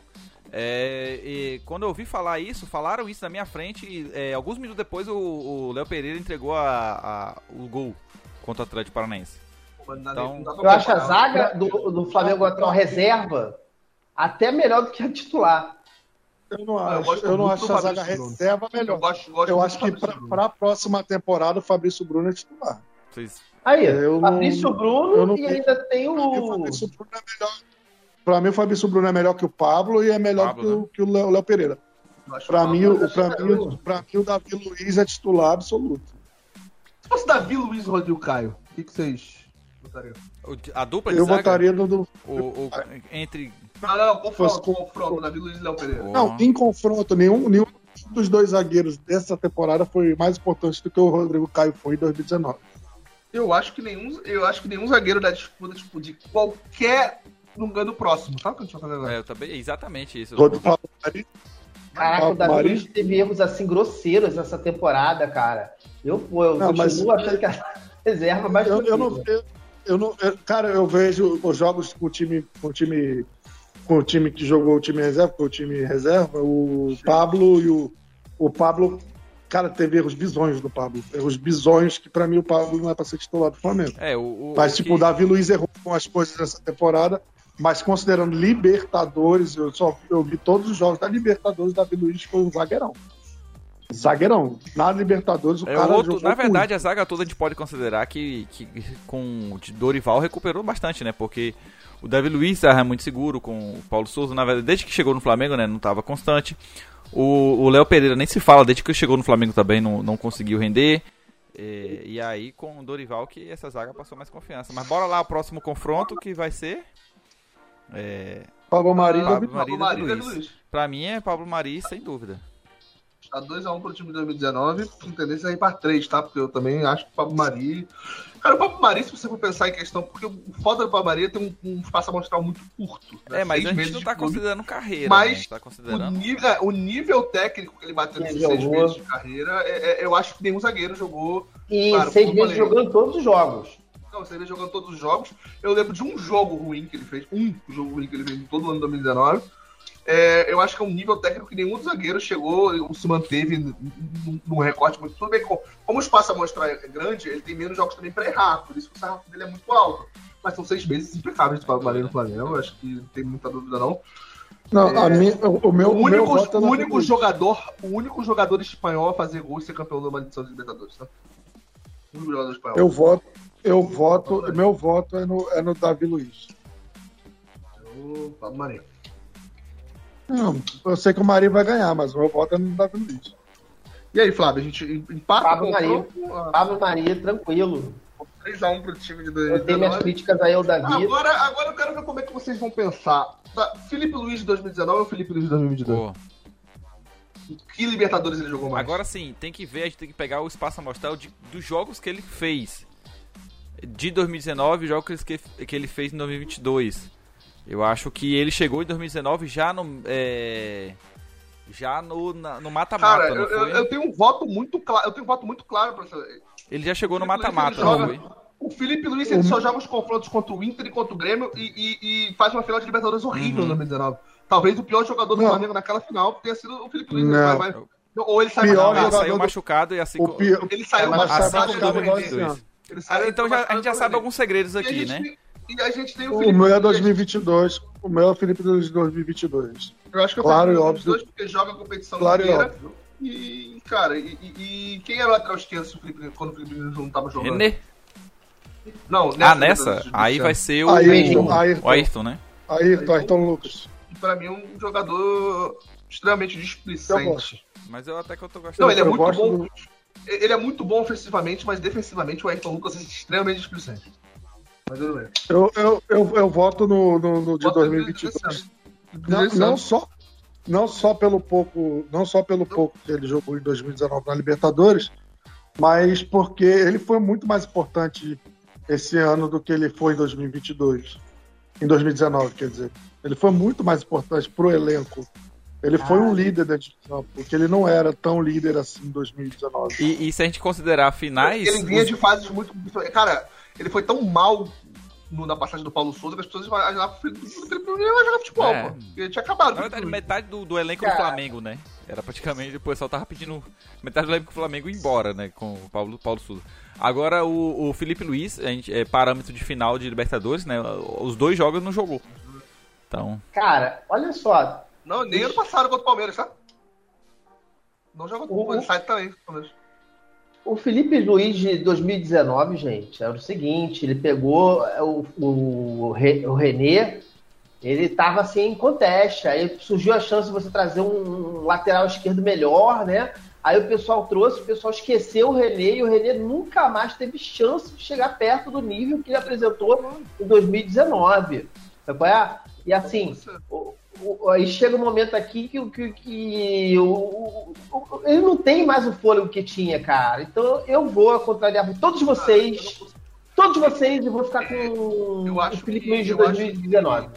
Speaker 2: É, e quando eu ouvi falar isso, falaram isso na minha frente. E, é, alguns minutos depois, o- o Léo Pereira entregou a- a- o gol contra o Atlético Paranaense. Então,
Speaker 4: Eu acho a zaga do, do Flamengo atual reserva até melhor do que a titular.
Speaker 3: Eu não
Speaker 5: eu
Speaker 3: acho,
Speaker 5: gosto
Speaker 3: eu não acho a zaga
Speaker 5: Bruno.
Speaker 3: reserva
Speaker 5: Eu,
Speaker 3: melhor.
Speaker 5: gosto, gosto
Speaker 3: Eu acho que para a próxima temporada o Fabrício Bruno é titular.
Speaker 2: Vocês-
Speaker 4: Aí,
Speaker 3: Eu não-
Speaker 4: Fabrício Bruno
Speaker 3: eu não-
Speaker 4: e ainda tem
Speaker 3: Pra mim, o
Speaker 4: o.
Speaker 3: Fabrício Bruno é melhor. Pra mim, o Fabrício Bruno é melhor que o Pablo e é melhor
Speaker 2: Pablo,
Speaker 3: que, o,
Speaker 2: né?
Speaker 3: que o Léo Léo Pereira.
Speaker 5: Eu acho
Speaker 3: Pra
Speaker 5: que
Speaker 3: mim,
Speaker 5: o
Speaker 3: pra,
Speaker 5: é
Speaker 3: mim, pra mim, o Davi Luiz é titular absoluto.
Speaker 5: Se fosse Davi Luiz e Rodrigo Caio, o que, que vocês votariam?
Speaker 2: a dupla de
Speaker 3: Eu
Speaker 2: zaga,
Speaker 3: votaria no. do-
Speaker 2: o- o- entre...
Speaker 5: Não, não, confronto, confronto, Davi Luiz e Léo Pereira.
Speaker 3: Não, em confronto, nenhum, nenhum dos dois zagueiros dessa temporada foi mais importante do que o Rodrigo Caio foi em 2019.
Speaker 5: Eu acho que nenhum, eu acho que nenhum zagueiro da disputa tipo, de qualquer ganha do próximo. Sabe o que a gente vai fazer agora?
Speaker 2: É, eu também, exatamente isso.
Speaker 3: Rodrigo
Speaker 4: Caraca, o Davi Luiz teve erros assim grosseiros nessa temporada, cara. Eu, pô, eu
Speaker 3: Não,
Speaker 4: continuo
Speaker 3: mas-
Speaker 4: achando que a reserva é mais
Speaker 3: eu, eu não, eu, eu não, eu- cara, eu vejo os jogos com o time, com o time, com o time que jogou o time reserva, com o time reserva, o Pablo e o, o Pablo, cara, teve erros bizonhos do Pablo, erros bizonhos que pra mim o Pablo não é pra ser titular do Flamengo.
Speaker 2: É, o, o,
Speaker 3: Mas
Speaker 2: o
Speaker 3: tipo,
Speaker 2: que-
Speaker 3: o Davi Luiz errou com as coisas nessa temporada, mas considerando Libertadores, eu só eu vi todos os jogos da Libertadores, o Davi Luiz foi um zagueirão. Zagueirão. Na Libertadores o
Speaker 2: É
Speaker 3: cara
Speaker 2: outro, na verdade,
Speaker 3: muito.
Speaker 2: a zaga toda a gente pode considerar que, que com o Dorival recuperou bastante, né? Porque o Davi Luiz estava muito seguro com o Paulo Souza, na verdade, desde que chegou no Flamengo, né? Não estava constante. O Léo Pereira nem se fala, desde que chegou no Flamengo também não, não conseguiu render. É, e aí com o Dorival que essa zaga passou mais confiança. Mas bora lá, o próximo confronto que vai ser. É,
Speaker 3: Pablo Mari e
Speaker 2: Pablo
Speaker 3: Davi
Speaker 2: Mari e
Speaker 5: Pablo Mari e
Speaker 2: Davi
Speaker 5: Davi
Speaker 2: Luiz.
Speaker 5: Luiz.
Speaker 2: pra mim é Pablo Mari, sem dúvida.
Speaker 5: Tá 2x1 pro time de 2019, com tendência a ir pra 3, tá? Porque eu também acho que o Pablo Mari. Cara, o Pablo Mari, se você for pensar em questão, porque o foda do Pablo Mari é ter um, um espaço amostral muito curto. né?
Speaker 2: É, mas
Speaker 5: Seis
Speaker 2: a gente não tá
Speaker 5: clube.
Speaker 2: considerando carreira,
Speaker 5: Mas
Speaker 2: né? Tá
Speaker 5: O
Speaker 2: considerando.
Speaker 5: nível, é, o nível técnico que ele bateu nesses seis
Speaker 4: jogou.
Speaker 5: meses de carreira, é- é- eu acho que nenhum zagueiro jogou.
Speaker 4: E
Speaker 5: Claro,
Speaker 4: seis meses jogando todos os jogos.
Speaker 5: Não, você vê jogando todos os jogos. Eu lembro de um jogo ruim que ele fez, um jogo ruim que ele fez em todo o ano de 2019. É, eu acho que é um nível técnico que nenhum dos zagueiros chegou ou se manteve num- recorte muito. Tudo bem, como, o espaço a mostrar é grande, ele tem menos jogos também pra errar, por isso que o sarrafo dele é muito alto. Mas são seis meses impecáveis de Pablo Mari no Flamengo, eu acho que não tem muita dúvida não.
Speaker 3: Não, a minha, o, meu,
Speaker 5: o
Speaker 3: meu
Speaker 5: único,
Speaker 3: é
Speaker 5: o único jogador, o único jogador espanhol a fazer gol e ser campeão da maldição de Libertadores, tá? O único jogador espanhol.
Speaker 3: Eu voto, eu voto, meu voto é no, é no Davi Luiz.
Speaker 5: O Pablo.
Speaker 3: Não, eu sei que o Marinho vai ganhar, mas o meu voto é no Davi Luiz.
Speaker 5: E aí, Flávio, a gente empata
Speaker 4: Pablo Maria.
Speaker 5: o
Speaker 4: Pablo Maria, tranquilo.
Speaker 5: 3x1 pro time de
Speaker 4: Eu tenho minhas
Speaker 5: 2019.
Speaker 4: críticas aí ao Davi.
Speaker 5: Agora, agora eu quero ver como é que vocês vão pensar. Tá, Felipe Luiz de 2019 ou Felipe Luiz de 2022?
Speaker 2: Pô,
Speaker 5: Que Libertadores ele jogou mais?
Speaker 2: Agora sim, tem que ver, a gente tem que pegar o espaço amostral de, dos jogos que ele fez. De 2019 e jogos que, que ele fez em 2022. Eu acho que ele chegou em 2019 já no. é, já no na- no mata-mata,
Speaker 5: Cara,
Speaker 2: não
Speaker 5: eu, eu-
Speaker 2: foi?
Speaker 5: eu tenho um voto muito claro. Eu tenho um voto muito claro pra essa.
Speaker 2: Ele já chegou no mata-mata?
Speaker 5: O Felipe Luiz ele só joga os confrontos contra o Inter e contra o Grêmio e, e- e faz uma final de Libertadores horrível
Speaker 2: Uhum.
Speaker 5: em 2019. Talvez o pior jogador do
Speaker 3: Não.
Speaker 5: Flamengo naquela final tenha sido o Felipe Luiz.
Speaker 3: Não.
Speaker 5: Vai- vai- ou ele sai
Speaker 3: Pior
Speaker 2: saiu
Speaker 3: do-
Speaker 2: machucado e assim.
Speaker 3: O pior,
Speaker 5: Ele saiu
Speaker 2: assim como
Speaker 3: machucado igual
Speaker 2: 2022.
Speaker 3: esse ano.
Speaker 5: Ele
Speaker 2: Ah,
Speaker 5: saiu
Speaker 2: então já, a gente já sabe alguns segredos aqui,
Speaker 5: gente
Speaker 2: né?
Speaker 5: E a gente tem o
Speaker 3: O
Speaker 5: Felipe
Speaker 3: meu é
Speaker 5: Luiz.
Speaker 3: 2022. O meu é o Felipe de 2022.
Speaker 5: Eu acho que eu
Speaker 3: Claro e óbvio.
Speaker 5: dois porque joga a competição
Speaker 3: Claro e
Speaker 5: inteira.
Speaker 3: óbvio.
Speaker 5: E, cara, e, e- e quem era o lateral esquerdo o Felipe, quando o Felipe não tava jogando?
Speaker 2: Renê?
Speaker 5: Não,
Speaker 2: Ah, nessa?
Speaker 5: desse
Speaker 2: Aí
Speaker 5: ano.
Speaker 2: vai ser o
Speaker 3: Ayrton,
Speaker 2: o
Speaker 3: Ayrton,
Speaker 2: Ayrton, né?
Speaker 3: Ayrton, Ayrton Lucas.
Speaker 5: E pra mim é um jogador extremamente displicente.
Speaker 2: Mas eu até que eu tô
Speaker 5: Não,
Speaker 2: gostando.
Speaker 5: ele é
Speaker 3: Eu
Speaker 5: muito bom.
Speaker 3: do-
Speaker 5: Ele é muito bom ofensivamente, mas defensivamente o Ayrton Lucas é extremamente displicente. Mas tudo bem.
Speaker 3: Eu, eu, eu, eu voto no, no, no de
Speaker 5: Bota
Speaker 3: 2022.
Speaker 5: desse
Speaker 3: Não, não só não só pelo pouco não só pelo pouco que ele jogou em 2019 na Libertadores mas porque ele foi muito mais importante esse ano do que ele foi em 2022 em 2019 quer dizer ele foi muito mais importante pro elenco ele foi um líder dentro de campo porque ele não era tão líder assim em 2019
Speaker 2: E, e se a gente considerar finais.
Speaker 5: Ele vinha
Speaker 2: os-
Speaker 5: de fases muito. Cara, ele foi tão mal no- na passagem do Paulo Souza que as pessoas imaginavam que o Felipe o Felipe Luiz ia jogar futebol,
Speaker 2: É.
Speaker 5: pô. Ele tinha acabado.
Speaker 2: Na verdade, metade do, do elenco do
Speaker 4: Cara.
Speaker 2: Flamengo, né? Era praticamente. O pessoal tava pedindo metade do elenco do Flamengo ir embora, né? Com o Paulo, Paulo Souza. Agora, o, o Felipe Luiz, a gente, é parâmetro de final de Libertadores, né? Os dois jogos não jogou. Então.
Speaker 4: Cara, olha só.
Speaker 5: Não, nem ano passado contra o Palmeiras, tá? Não jogou
Speaker 4: O-
Speaker 5: com ele sai também. Palmeiras.
Speaker 4: O Felipe Luiz de 2019, gente, era o seguinte, ele pegou é, o, o, o René, ele tava assim em conteste, aí surgiu a chance de você trazer um lateral esquerdo melhor, né? Aí o pessoal trouxe, o pessoal esqueceu o René e o René nunca mais teve chance de chegar perto do nível que ele apresentou em 2019. Sabe qual é? E assim, o- aí chega um momento aqui que, o- que, que o, o- o- ele não tem mais o fôlego que tinha, cara. Então eu vou contrariar todos vocês, todos vocês, e vou ficar com
Speaker 5: Eu
Speaker 4: o
Speaker 5: acho
Speaker 4: Felipe
Speaker 5: que-
Speaker 4: Luiz de
Speaker 5: eu acho
Speaker 4: 2019.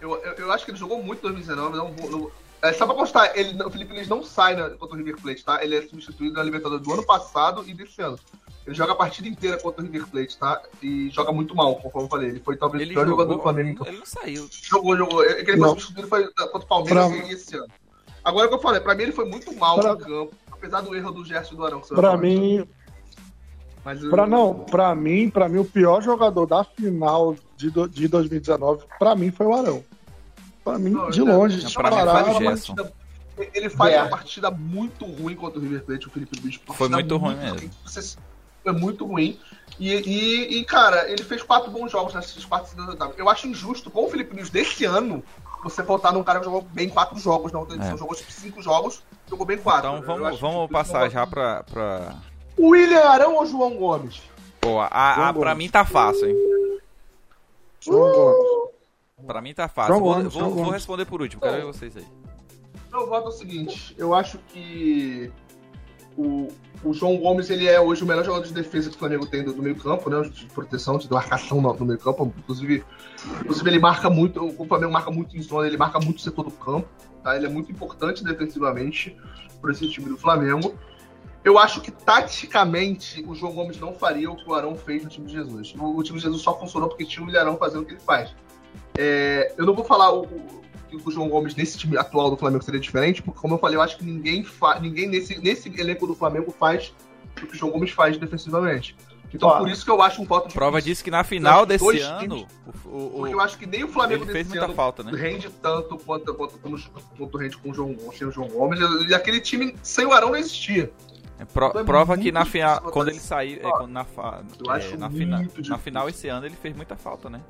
Speaker 5: Eu, eu, eu acho que ele jogou muito em 2019. Não, vou- não, é, só pra constar, ele, o Felipe Luiz não sai na, contra o River Plate, tá? Ele é substituído na Libertadores do ano passado e desse ano. Ele joga a partida inteira contra o River Plate, tá? E joga muito mal, conforme eu falei. Ele foi talvez
Speaker 2: Ele
Speaker 5: o pior jogador do. Flamengo.
Speaker 2: Ele não saiu.
Speaker 5: Jogou, jogou. É que ele
Speaker 3: Não.
Speaker 5: foi substituído foi contra o Palmeiras
Speaker 3: Pra-
Speaker 5: esse ano. Agora o que eu falei, pra mim ele foi muito mal
Speaker 3: Pra-
Speaker 5: no campo, apesar do erro do Gerson e do Arão. que você
Speaker 3: Pra mim,
Speaker 5: Mas, eu-
Speaker 3: pra, não, pra mim, pra mim, o pior jogador da final de, do- de 2019, pra mim, foi o Arão. Pra mim,
Speaker 5: Não,
Speaker 3: de
Speaker 5: ele-
Speaker 3: longe,
Speaker 2: Não, pra mim
Speaker 5: Ele faz
Speaker 2: o
Speaker 5: uma
Speaker 2: Gerson.
Speaker 5: partida- Ele faz
Speaker 4: É.
Speaker 5: uma partida muito ruim contra o River Plate, o Felipe Luiz.
Speaker 2: Foi muito ruim mesmo.
Speaker 5: Você- Foi muito ruim. E, e, e, cara, ele fez quatro bons jogos nessas quatro etapas. Eu acho injusto, com o Felipe Luiz desse ano, você voltar num cara que jogou bem quatro jogos na outra edição.
Speaker 2: É.
Speaker 5: Jogou tipo, cinco jogos, jogou bem quatro.
Speaker 2: Então
Speaker 5: Eu
Speaker 2: vamos,
Speaker 5: acho
Speaker 2: vamos
Speaker 5: que-
Speaker 2: passar já pra. pra...
Speaker 5: O William Arão ou João Gomes?
Speaker 2: Pô, a, a,
Speaker 3: João
Speaker 2: pra
Speaker 3: Gomes.
Speaker 2: mim tá fácil, hein?
Speaker 3: João Gomes.
Speaker 2: Pra mim tá fácil.
Speaker 3: João
Speaker 2: Vou,
Speaker 3: Gomes,
Speaker 2: vou-
Speaker 3: João
Speaker 2: vou
Speaker 3: Gomes.
Speaker 2: responder por último, quero ver vocês aí.
Speaker 5: Eu voto o seguinte, eu acho que o, o João Gomes ele é hoje o melhor jogador de defesa que o Flamengo tem do, do meio campo, né? De proteção, de marcação no, no meio campo. Inclusive, inclusive, ele marca muito, o Flamengo marca muito em zona, ele marca muito o setor do campo, tá? Ele é muito importante defensivamente para esse time do Flamengo. Eu acho que taticamente o João Gomes não faria o que o Arão fez no time de Jesus. O, o time de Jesus só funcionou porque tinha o Milharão fazendo o que ele faz. É, eu não vou falar o, o- que o João Gomes nesse time atual do Flamengo seria diferente, porque, como eu falei, eu acho que ninguém, fa ninguém nesse, nesse elenco do Flamengo faz o que o João Gomes faz defensivamente. Então,
Speaker 4: Ó,
Speaker 5: por isso que eu acho um voto
Speaker 2: Prova disso que na final desse
Speaker 5: dois
Speaker 2: ano,
Speaker 5: times-
Speaker 2: o, o-
Speaker 5: Porque eu acho que nem o Flamengo
Speaker 2: ele fez
Speaker 5: desse
Speaker 2: muita
Speaker 5: ano
Speaker 2: falta, né?
Speaker 5: rende tanto quanto, quanto, quanto, quanto rende com o João, sem o João Gomes. E aquele time sem o Arão não existia.
Speaker 2: É pro-
Speaker 5: Então é
Speaker 2: prova que na final, quando ele sair, é, quando na, é,
Speaker 5: acho
Speaker 2: na, na final esse ano ele fez muita falta, né?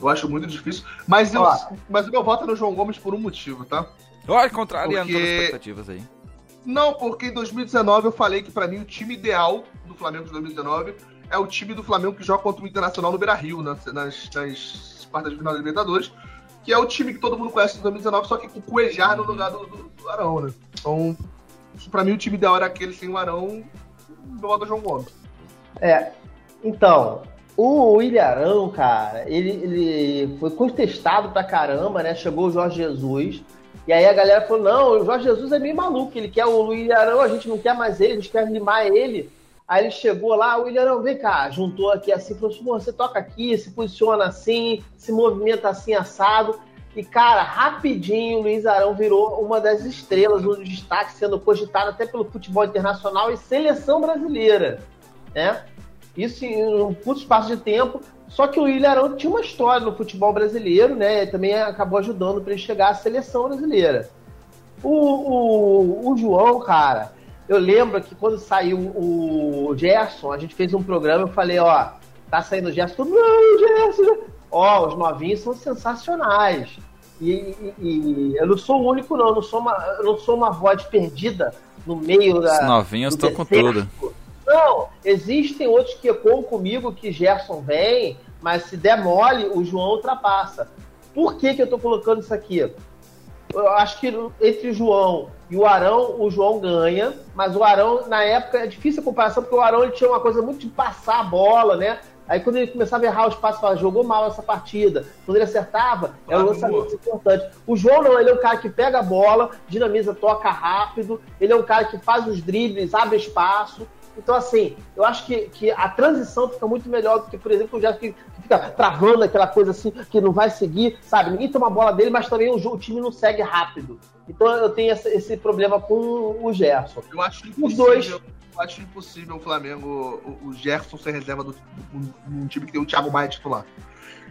Speaker 5: Eu acho muito difícil. Mas, eu, mas o meu voto é no João Gomes por um motivo, tá?
Speaker 2: Olha, contrariando
Speaker 5: Porque-
Speaker 2: todas as expectativas aí.
Speaker 5: Não, porque em 2019 eu falei que pra mim o time ideal do Flamengo de 2019 é o time do Flamengo que joga contra o Internacional no Beira-Rio, nas, nas, nas quartas de final da Libertadores, que é o time que todo mundo conhece de 2019, só que com o Cuejar no lugar do, do, do Arão, né? Então, pra mim o time ideal era aquele sem o Arão, do lado do João Gomes.
Speaker 4: É, então, o Ilharão, cara, ele, ele foi contestado pra caramba, né? Chegou o Jorge Jesus. E aí a galera falou: não, o Jorge Jesus é meio maluco, ele quer o Ilharão, a gente não quer mais ele, a gente quer limar ele. Aí ele chegou lá, o Ilharão, vem cá, juntou aqui assim, falou assim: "Pô, você toca aqui, se posiciona assim, se movimenta assim, assado. E, cara, rapidinho o Luiz Arão virou uma das estrelas, um dos destaques, sendo cogitado até pelo futebol internacional e seleção brasileira. Né? Isso em um curto espaço de tempo. Só que o Willian Arão tinha uma história no futebol brasileiro, né? E também acabou ajudando para ele chegar à seleção brasileira. O, o, o João, cara, eu lembro que quando saiu o Gerson, a gente fez um programa, eu falei, ó, tá saindo o Gerson, não, Gerson. Ó, os novinhos são sensacionais. E, e- e eu não sou o único, não. Eu não sou uma, não sou uma voz perdida no meio da.
Speaker 2: Os novinhos estão com tudo.
Speaker 4: Não, existem outros que ecoam comigo que Gerson vem, mas se der mole, o João ultrapassa. Por que, que eu tô colocando isso aqui? Eu acho que entre o João e o Arão, o João ganha, mas o Arão, na época, é difícil a comparação, porque o Arão ele tinha uma coisa muito de passar a bola, né? Aí quando ele começava a errar os passos, falava, jogou mal essa partida. Quando ele acertava, era um lançamento importante. O João não, ele é um cara que pega a bola, dinamiza, toca rápido, ele é um cara que faz os dribles, abre espaço. Então, assim, eu acho que, que a transição fica muito melhor do que, por exemplo, o Gerson que, que fica travando aquela coisa assim, que não vai seguir, sabe? Ninguém toma a bola dele, mas também o, o time não segue rápido. Então eu tenho esse, esse problema com o Gerson.
Speaker 5: Eu acho
Speaker 4: Os
Speaker 5: impossível.
Speaker 4: dois.
Speaker 5: Eu acho impossível o Flamengo, o, o Gerson ser reserva do, um time que tem o Thiago Maia titular.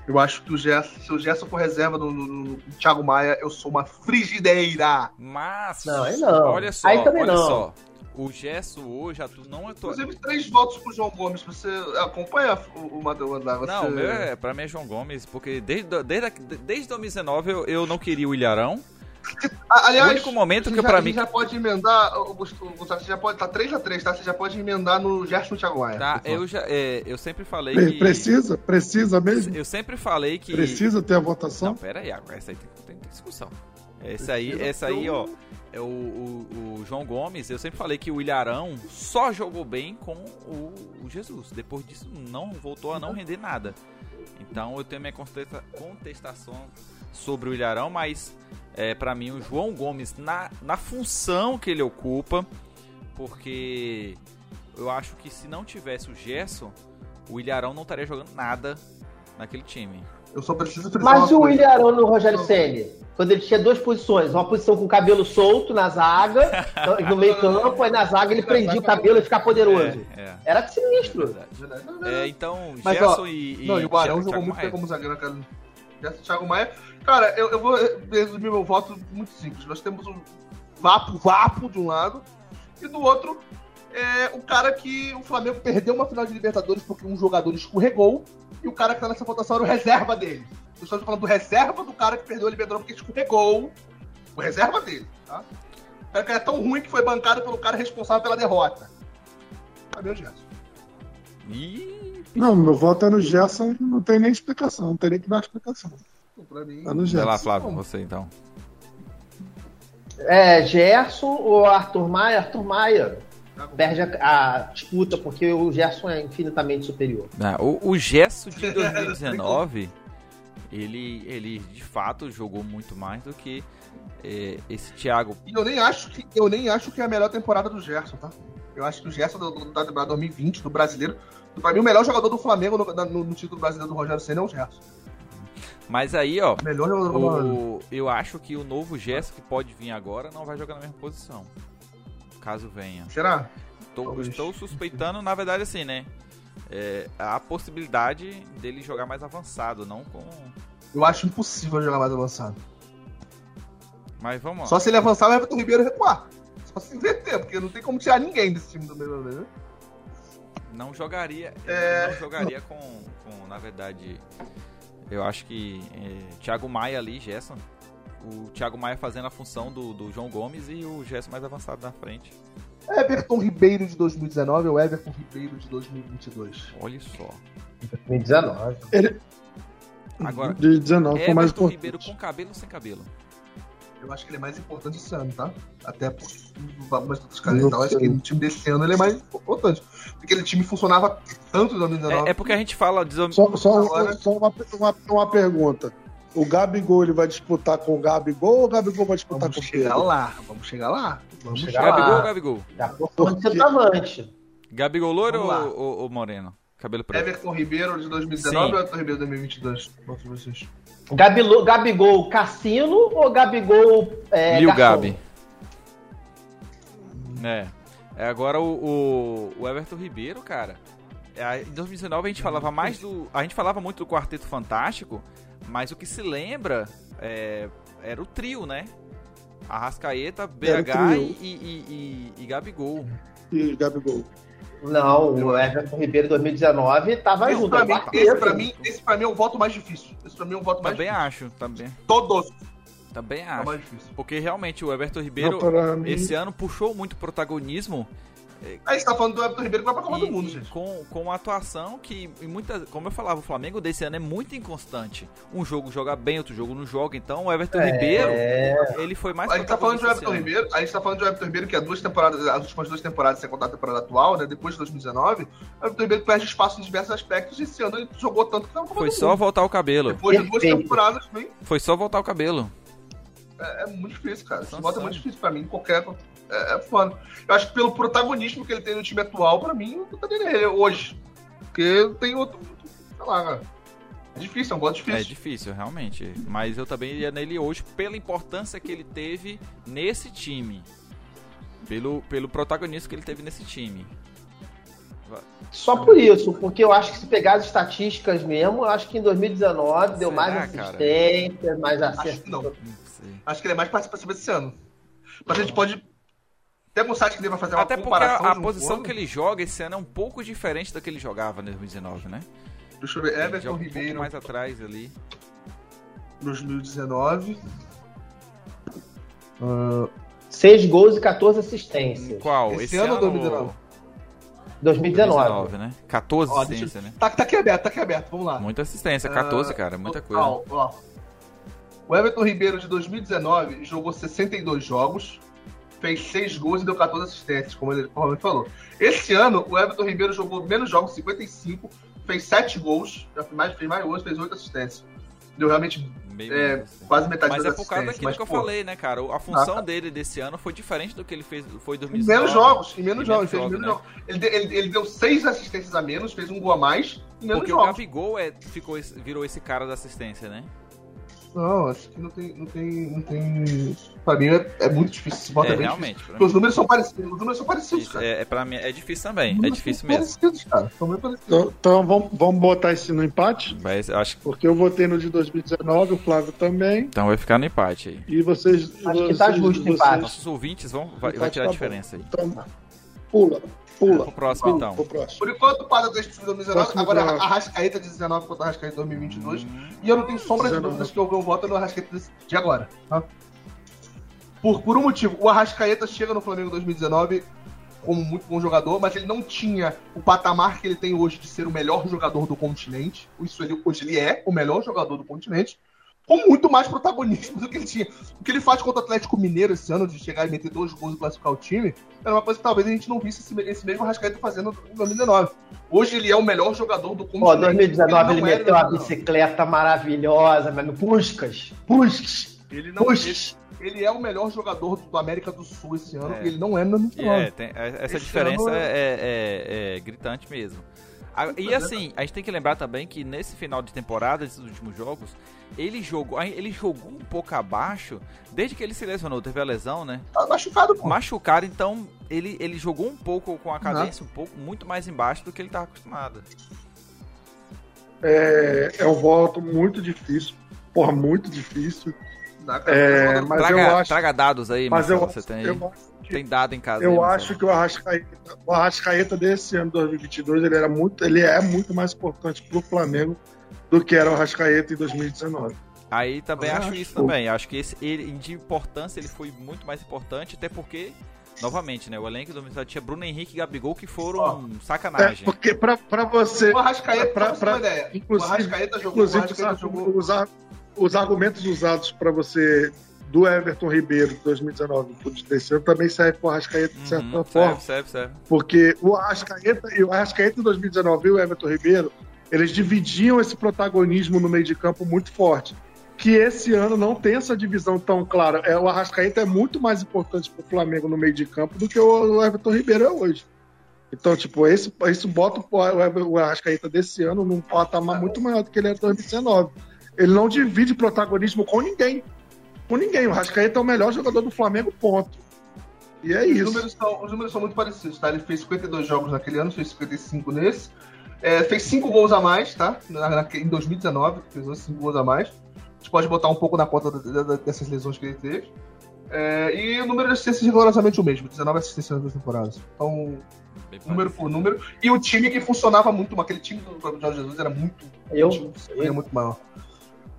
Speaker 5: Eu acho que o Gerson, se o Gerson for reserva do, do- do Thiago Maia, eu sou uma frigideira.
Speaker 2: Mas,
Speaker 4: Não, aí não.
Speaker 2: olha só,
Speaker 4: Aí também
Speaker 2: olha
Speaker 4: não.
Speaker 2: só. O Gesso hoje atu... não atuou.
Speaker 5: Inclusive, três votos pro João Gomes. Você acompanha o, o Matheus Andar? Você...
Speaker 2: Não, o meu é, pra mim é João Gomes, porque desde, desde, desde 2019 eu, eu não queria o Ilharão.
Speaker 5: Aliás,
Speaker 2: o único momento
Speaker 5: a
Speaker 2: que
Speaker 5: gente
Speaker 2: pra
Speaker 5: a
Speaker 2: mim-
Speaker 5: gente já pode emendar, o Gustavo, você já pode, tá 3x3, tá? Você já pode emendar no Gerson Thiago Maia.
Speaker 2: Tá, eu já, é, eu sempre falei que...
Speaker 3: Precisa? Precisa mesmo?
Speaker 2: Eu sempre falei que...
Speaker 3: Precisa ter a
Speaker 2: Não,
Speaker 3: votação?
Speaker 2: pera aí, agora essa aí tem, tem, discussão. Esse aí, essa aí, ó, é o, o, o João Gomes, eu sempre falei que o Ilharão só jogou bem com o, o Jesus. Depois disso, não voltou a não render nada. Então eu tenho minha contesta- contestação sobre o Ilharão, mas é, para mim o João Gomes, na, na função que ele ocupa, porque eu acho que se não tivesse o Gerson, o Ilharão não estaria jogando nada naquele time.
Speaker 5: Eu só preciso frisar
Speaker 4: Mas e o. William Arão no Rogério Ceni? Quando ele tinha duas posições, uma posição com o cabelo solto na zaga, no meio campo, aí na zaga ele prendia o cabelo e ficava poderoso.
Speaker 2: É, é.
Speaker 4: Era sinistro.
Speaker 2: verdade.
Speaker 5: Não, não,
Speaker 2: É, então,
Speaker 5: Mas,
Speaker 2: Gerson
Speaker 5: ó,
Speaker 2: e, e
Speaker 5: Não, e o Arão
Speaker 2: Thiago
Speaker 5: jogou muito bem como zagueiro, cara. Gerson e Thiago Maia. Cara, eu, eu vou resumir meu voto muito simples. Nós temos um vapo, vapo de um lado, e do outro é o cara que o Flamengo perdeu uma final de Libertadores porque um jogador escorregou, e o cara que tá nessa votação era o reserva dele. Eu estou falando do reserva do cara que perdeu a Libertadores porque escorregou. O reserva dele, tá? O cara que é tão ruim que foi bancado pelo cara responsável pela derrota. Cadê o Gerson?
Speaker 2: Ih,
Speaker 3: Não, meu voto é no Gerson, não tem nem explicação, não tem nem que dar explicação.
Speaker 5: Pra mim,
Speaker 3: É no
Speaker 2: vai
Speaker 3: Gerson.
Speaker 2: lá, Flávio, você então.
Speaker 4: É, Gerson ou Arthur Maia? Arthur Maia perde a, a disputa porque o Gerson é infinitamente superior.
Speaker 2: Ah, o, o Gesso de 2019, ele, ele de fato jogou muito mais do que é, esse Thiago.
Speaker 5: E eu nem acho que eu nem acho que é a melhor temporada do Gerson, tá? Eu acho que o Gerson da temporada 2020 do brasileiro, pra mim o melhor jogador do Flamengo no, no- no título brasileiro do Rogério Senna é o Gerson.
Speaker 2: Mas aí, ó,
Speaker 5: melhor
Speaker 2: o, eu acho que o novo Gesso que pode vir agora não vai jogar na mesma posição. Caso venha.
Speaker 5: Será? Talvez.
Speaker 2: estou suspeitando, na verdade, assim, né? É, a possibilidade dele jogar mais avançado, não com.
Speaker 5: Eu acho impossível jogar mais avançado.
Speaker 2: Mas vamos lá.
Speaker 5: Só se ele avançar, o Everton Ribeiro recuar. Só se inverter, porque não tem como tirar ninguém desse time do meio né?
Speaker 2: Não jogaria.
Speaker 5: É.
Speaker 2: Não jogaria com, com, na verdade. Eu acho que é, Thiago Maia ali, Gerson. O Thiago Maia fazendo a função do, do João Gomes e o Gerson mais avançado na frente.
Speaker 5: Everton Ribeiro de 2019 ou Everton Ribeiro de 2022?
Speaker 2: Olha só.
Speaker 4: 2019.
Speaker 3: Ele,
Speaker 2: Agora,
Speaker 3: de 19 foi mais
Speaker 2: Everton
Speaker 3: importante.
Speaker 2: Ribeiro com cabelo ou sem cabelo?
Speaker 5: Eu acho que ele é mais importante esse ano, tá? Até por algumas outras caras tal. Acho que no time desse ano ele é mais importante. Porque aquele time funcionava tanto em 2019.
Speaker 2: É, é porque a gente fala. desam-
Speaker 3: Só, só,
Speaker 5: Agora-
Speaker 3: só uma, uma, uma pergunta. O Gabigol ele vai disputar com o Gabigol ou o Gabigol vai disputar
Speaker 5: Vamos
Speaker 3: com o
Speaker 5: chegar
Speaker 3: Pedro?
Speaker 5: lá, vamos chegar lá. Vamos
Speaker 4: chegar
Speaker 5: chegar lá.
Speaker 2: Gabigol
Speaker 4: lá.
Speaker 2: ou Gabigol?
Speaker 4: Já por de centroavante.
Speaker 2: Gabigol loiro
Speaker 5: Vamos
Speaker 2: ou, ou- ou moreno? Cabelo preto.
Speaker 5: Everton Ribeiro de 2019
Speaker 2: Sim.
Speaker 5: ou Everton Ribeiro de 2022? Vamos ver vocês.
Speaker 4: Gabilo, Gabigol Cassino ou Gabigol é,
Speaker 2: Lil? Gabi. É. É, Agora o, o, o Everton Ribeiro, cara. é, Em 2019 a gente falava mais do. A gente falava muito do Quarteto Fantástico, mas o que se lembra é, era o trio, né? Arrascaeta, BH e, e, e, e Gabigol.
Speaker 3: E Gabigol.
Speaker 4: Não, o Everton Ribeiro 2019 tava
Speaker 5: Esse
Speaker 4: junto.
Speaker 5: pra,
Speaker 4: é
Speaker 5: mim, esse, pra mim, esse pra mim é o voto mais difícil. Esse pra mim é o voto mais
Speaker 2: Também
Speaker 5: difícil.
Speaker 2: acho, também,
Speaker 5: Todos
Speaker 2: também
Speaker 5: é o
Speaker 2: acho.
Speaker 5: mais difícil.
Speaker 2: Porque realmente o Everton Ribeiro
Speaker 3: Não, mim,
Speaker 2: esse ano puxou muito protagonismo
Speaker 5: Aí você tá falando do Everton Ribeiro que vai pra Copa
Speaker 2: E-
Speaker 5: do Mundo, gente.
Speaker 2: Com, com uma atuação que, em muita, como eu falava, o Flamengo desse ano é muito inconstante. Um jogo joga bem, outro jogo não joga. Então o Everton Ribeiro, ele foi mais
Speaker 5: A gente tá falando de
Speaker 2: protagonista
Speaker 5: Everton. Ribeiro, a gente tá falando de Everton Ribeiro que há duas temporadas, as últimas duas temporadas, sem contar a temporada atual, né? Depois de 2019, o Everton Ribeiro perde espaço em diversos aspectos e esse ano ele jogou tanto que não
Speaker 2: Foi só voltar o cabelo.
Speaker 5: Depois de duas
Speaker 4: Perfeito.
Speaker 5: temporadas, vem,
Speaker 2: Foi só voltar o cabelo.
Speaker 5: é, é muito difícil, cara. Esse voto é muito difícil pra mim, qualquer. É, é foda. Eu acho que pelo protagonismo que ele tem no time atual, pra mim, eu botaria nele hoje. Porque tem outro. Sei lá, cara. É difícil, é um voto
Speaker 2: É
Speaker 5: difícil.
Speaker 2: difícil, realmente. Mas eu também iria nele hoje pela importância que ele teve nesse time. Pelo, pelo protagonismo que ele teve nesse time.
Speaker 4: Só por isso, porque eu acho que se pegar as estatísticas mesmo, eu acho que em 2019 deu
Speaker 2: Será,
Speaker 4: mais
Speaker 2: cara?
Speaker 4: assistência, mais
Speaker 5: Acho
Speaker 4: acerto.
Speaker 5: que não.
Speaker 2: Não.
Speaker 5: Acho que ele é mais participação desse ano. Mas a gente pode. Tem algum site que deva fazer uma
Speaker 2: Até porque
Speaker 5: comparação
Speaker 2: a, a
Speaker 5: de um
Speaker 2: posição que ele joga esse ano é um pouco diferente da que ele jogava em 2019, né?
Speaker 5: Deixa eu ver.
Speaker 2: Ele
Speaker 5: Everton
Speaker 2: um pouco
Speaker 5: Ribeiro,
Speaker 2: mais atrás ali.
Speaker 5: 2019.
Speaker 4: 6 gols e 14 assistências.
Speaker 2: Qual?
Speaker 5: Esse ano ou 2019?
Speaker 4: 2019.
Speaker 2: 2019, né? 14
Speaker 5: Ó, deixa eu-
Speaker 2: né?
Speaker 5: Tá, tá aqui aberto, tá aqui aberto. Vamos lá.
Speaker 2: Muita assistência, 14, cara, muita coisa.
Speaker 5: Ó, ó. O Everton Ribeiro de 2019 jogou 62 jogos, fez 6 gols e deu 14 assistências, como ele provavelmente falou. Esse ano, o Everton Ribeiro jogou menos jogos, 55, fez 7 gols, já fez mais, fez mais gols, fez 8 assistências. Deu realmente é, quase metade
Speaker 2: Mas é por causa daquilo
Speaker 5: Mas,
Speaker 2: que eu
Speaker 5: pô,
Speaker 2: falei, né, cara? A função
Speaker 5: Ah, tá.
Speaker 2: dele desse ano foi diferente do que ele fez foi 2019.
Speaker 5: menos jogos, em menos jogos,
Speaker 2: menos
Speaker 5: fez
Speaker 2: jogos,
Speaker 5: menos
Speaker 2: né?
Speaker 5: jogos. Ele, ele- ele deu 6 assistências a menos, fez um gol a mais, em menos
Speaker 2: Porque o
Speaker 5: jogos.
Speaker 2: Gabigol é, ficou, virou esse cara da assistência, né?
Speaker 5: Não, acho que não tem. Não tem, não tem... Pra mim é, é muito difícil. É,
Speaker 2: É,
Speaker 5: bem
Speaker 2: realmente.
Speaker 5: Porque
Speaker 2: mim.
Speaker 5: os números são parecidos. Os números são parecidos,
Speaker 2: Isso,
Speaker 5: cara.
Speaker 2: é, é, pra mim, é difícil também. É difícil mesmo.
Speaker 5: Parecidos, cara. São bem parecidos.
Speaker 3: Então, então vamos, vamos botar esse no empate?
Speaker 2: Mas eu acho que
Speaker 3: Porque eu votei no de 2019, o Flávio também.
Speaker 2: então vai ficar no empate aí.
Speaker 3: E vocês.
Speaker 4: Acho que
Speaker 3: vocês,
Speaker 4: tá justo o
Speaker 3: vocês-
Speaker 4: empate.
Speaker 2: Nossos ouvintes vão vai, vai tirar a
Speaker 3: tá
Speaker 2: diferença aí.
Speaker 3: Então, pula, pula.
Speaker 2: Pro próximo,
Speaker 3: pula,
Speaker 2: então.
Speaker 3: Pro próximo.
Speaker 5: Por enquanto, de 2019.
Speaker 3: Próximo
Speaker 5: Agora,
Speaker 3: pra-
Speaker 5: a Rascaeta de 19 contra a Rascaeta de 2022. E eu não tenho sombra de
Speaker 3: 19.
Speaker 5: dúvidas que eu vou voto no Arrascaeta de agora. Tá? Por, por um motivo, o Arrascaeta chega no Flamengo em 2019 como muito bom jogador, mas ele não tinha o patamar que ele tem hoje de ser o melhor jogador do continente. Isso ele, hoje ele é o melhor jogador do continente. Com muito mais protagonismo do que ele tinha. O que ele faz contra o Atlético Mineiro esse ano, de chegar e meter dois gols e classificar o time, era uma coisa que talvez a gente não visse esse, esse mesmo Arrascaeta fazendo em 2019. Hoje ele é o melhor jogador do continente.
Speaker 4: Pô, 2019 ele
Speaker 5: em
Speaker 4: meteu uma
Speaker 5: 2019.
Speaker 4: bicicleta maravilhosa, mano. Puscas, Puscas,
Speaker 5: Ele não
Speaker 4: Puscas.
Speaker 5: ele é o melhor jogador do América do Sul esse ano,
Speaker 2: É.
Speaker 5: e ele não é no
Speaker 2: E
Speaker 5: 2019.
Speaker 2: é, tem- é- essa
Speaker 5: Esse
Speaker 2: diferença
Speaker 5: ano
Speaker 2: é,
Speaker 5: é-
Speaker 2: é- é gritante mesmo. A- E assim, a gente tem que lembrar também que nesse final de temporada, desses últimos jogos, ele jogou, ele jogou um pouco abaixo, desde que ele se lesionou, teve a lesão, né?
Speaker 5: Tá machucado, pô.
Speaker 2: Machucado, então ele, ele jogou um pouco com a cadência um pouco muito mais embaixo do que ele estava acostumado.
Speaker 3: É, é um voto muito difícil. Porra, muito difícil. É, mas
Speaker 2: traga,
Speaker 3: eu acho,
Speaker 2: traga dados aí,
Speaker 3: mas eu,
Speaker 2: Marcelo, você tem, aí.
Speaker 3: eu, acho-
Speaker 2: tem dado em casa. aí,
Speaker 3: eu
Speaker 2: Marcelo.
Speaker 3: acho que o Arrascaeta, o Arrascaeta desse ano 2022 ele era muito, ele é muito mais importante pro Flamengo do que era o Arrascaeta em 2019.
Speaker 2: Aí também acho
Speaker 3: acho.
Speaker 2: isso também. Acho que esse, ele, de importância, ele foi muito mais importante, até porque, novamente, né? O elenco do 2019 tinha Bruno Henrique e Gabigol que foram.
Speaker 3: É,
Speaker 2: sacanagem.
Speaker 3: porque pra, pra você.
Speaker 5: O Arrascaeta,
Speaker 3: Pra-
Speaker 5: pra, pra, ideia.
Speaker 3: inclusive-
Speaker 5: o Arrascaeta jogou, o
Speaker 3: Inclusive,
Speaker 5: Arrascaeta
Speaker 3: os,
Speaker 5: jogou.
Speaker 3: os argumentos usados para você do Everton Ribeiro de 2019 pro desse ano também serve para o Arrascaeta de certa
Speaker 2: Uhum,
Speaker 3: forma.
Speaker 2: serve, serve, serve.
Speaker 3: Porque o Arrascaeta o Arrascaeta em 2019 e o Everton Ribeiro, eles dividiam esse protagonismo no meio de campo muito forte. Que esse ano não tem essa divisão tão clara. É, o Arrascaeta é muito mais importante para o Flamengo no meio de campo do que o, o Everton Ribeiro é hoje. Então, tipo, esse, isso bota o, o, o Arrascaeta desse ano num patamar muito maior do que ele era em 2019. Ele não divide protagonismo com ninguém. Com ninguém. O Arrascaeta é o melhor jogador do Flamengo, ponto. E é
Speaker 5: Os
Speaker 3: isso.
Speaker 5: números, são, os números são muito parecidos, tá? Ele fez 52 jogos naquele ano, fez 55 nesse. É, fez 5 gols a mais, tá? Na, na- em 2019, fez 5 gols a mais. A gente pode botar um pouco na conta da- da- dessas lesões que ele teve. É, e o número de assistências é rigorosamente o mesmo, 19 assistências nas duas temporadas. Então,
Speaker 2: Bem
Speaker 5: número
Speaker 2: parecido.
Speaker 5: por número. E o time que funcionava muito, aquele time do Jorge Jesus era muito,
Speaker 4: Eu,
Speaker 5: era muito maior.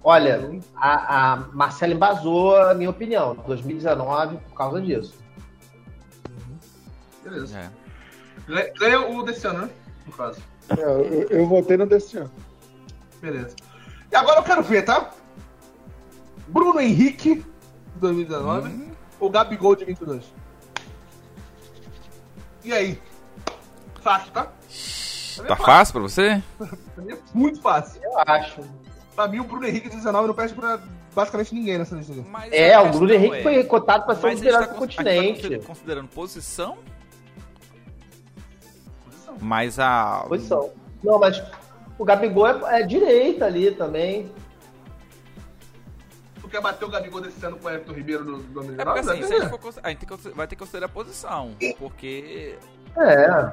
Speaker 4: Olha, a, a Marcela embasou a minha opinião, 2019, por causa disso.
Speaker 5: Beleza.
Speaker 2: É.
Speaker 5: O desse ano, né? No caso.
Speaker 3: É, eu, eu votei no desse ano.
Speaker 5: Beleza. E agora eu quero ver, tá? Bruno Henrique, 2019,
Speaker 2: Hum.
Speaker 5: ou Gabigol de 22? E aí? Fácil, tá?
Speaker 2: Tá
Speaker 5: é
Speaker 2: fácil pra você?
Speaker 5: Pra mim é muito fácil.
Speaker 4: Eu acho.
Speaker 5: Pra mim, o Bruno Henrique de 19 não perde pra basicamente ninguém nessa lista.
Speaker 4: É, o Bruno Henrique
Speaker 2: é-
Speaker 4: foi cotado para ser um
Speaker 2: Mas
Speaker 4: dos melhores
Speaker 2: tá
Speaker 4: do
Speaker 2: tá
Speaker 4: continente.
Speaker 2: consider- considerando posição, mas a.
Speaker 4: Posição. Não, mas o Gabigol é, é direita ali também.
Speaker 5: Tu quer bater o Gabigol desse ano com o Everton Ribeiro do do
Speaker 2: É
Speaker 5: 2019?
Speaker 2: porque assim,
Speaker 5: Vai
Speaker 2: se a gente, for a gente vai ter que considerar a posição. Porque.
Speaker 4: É.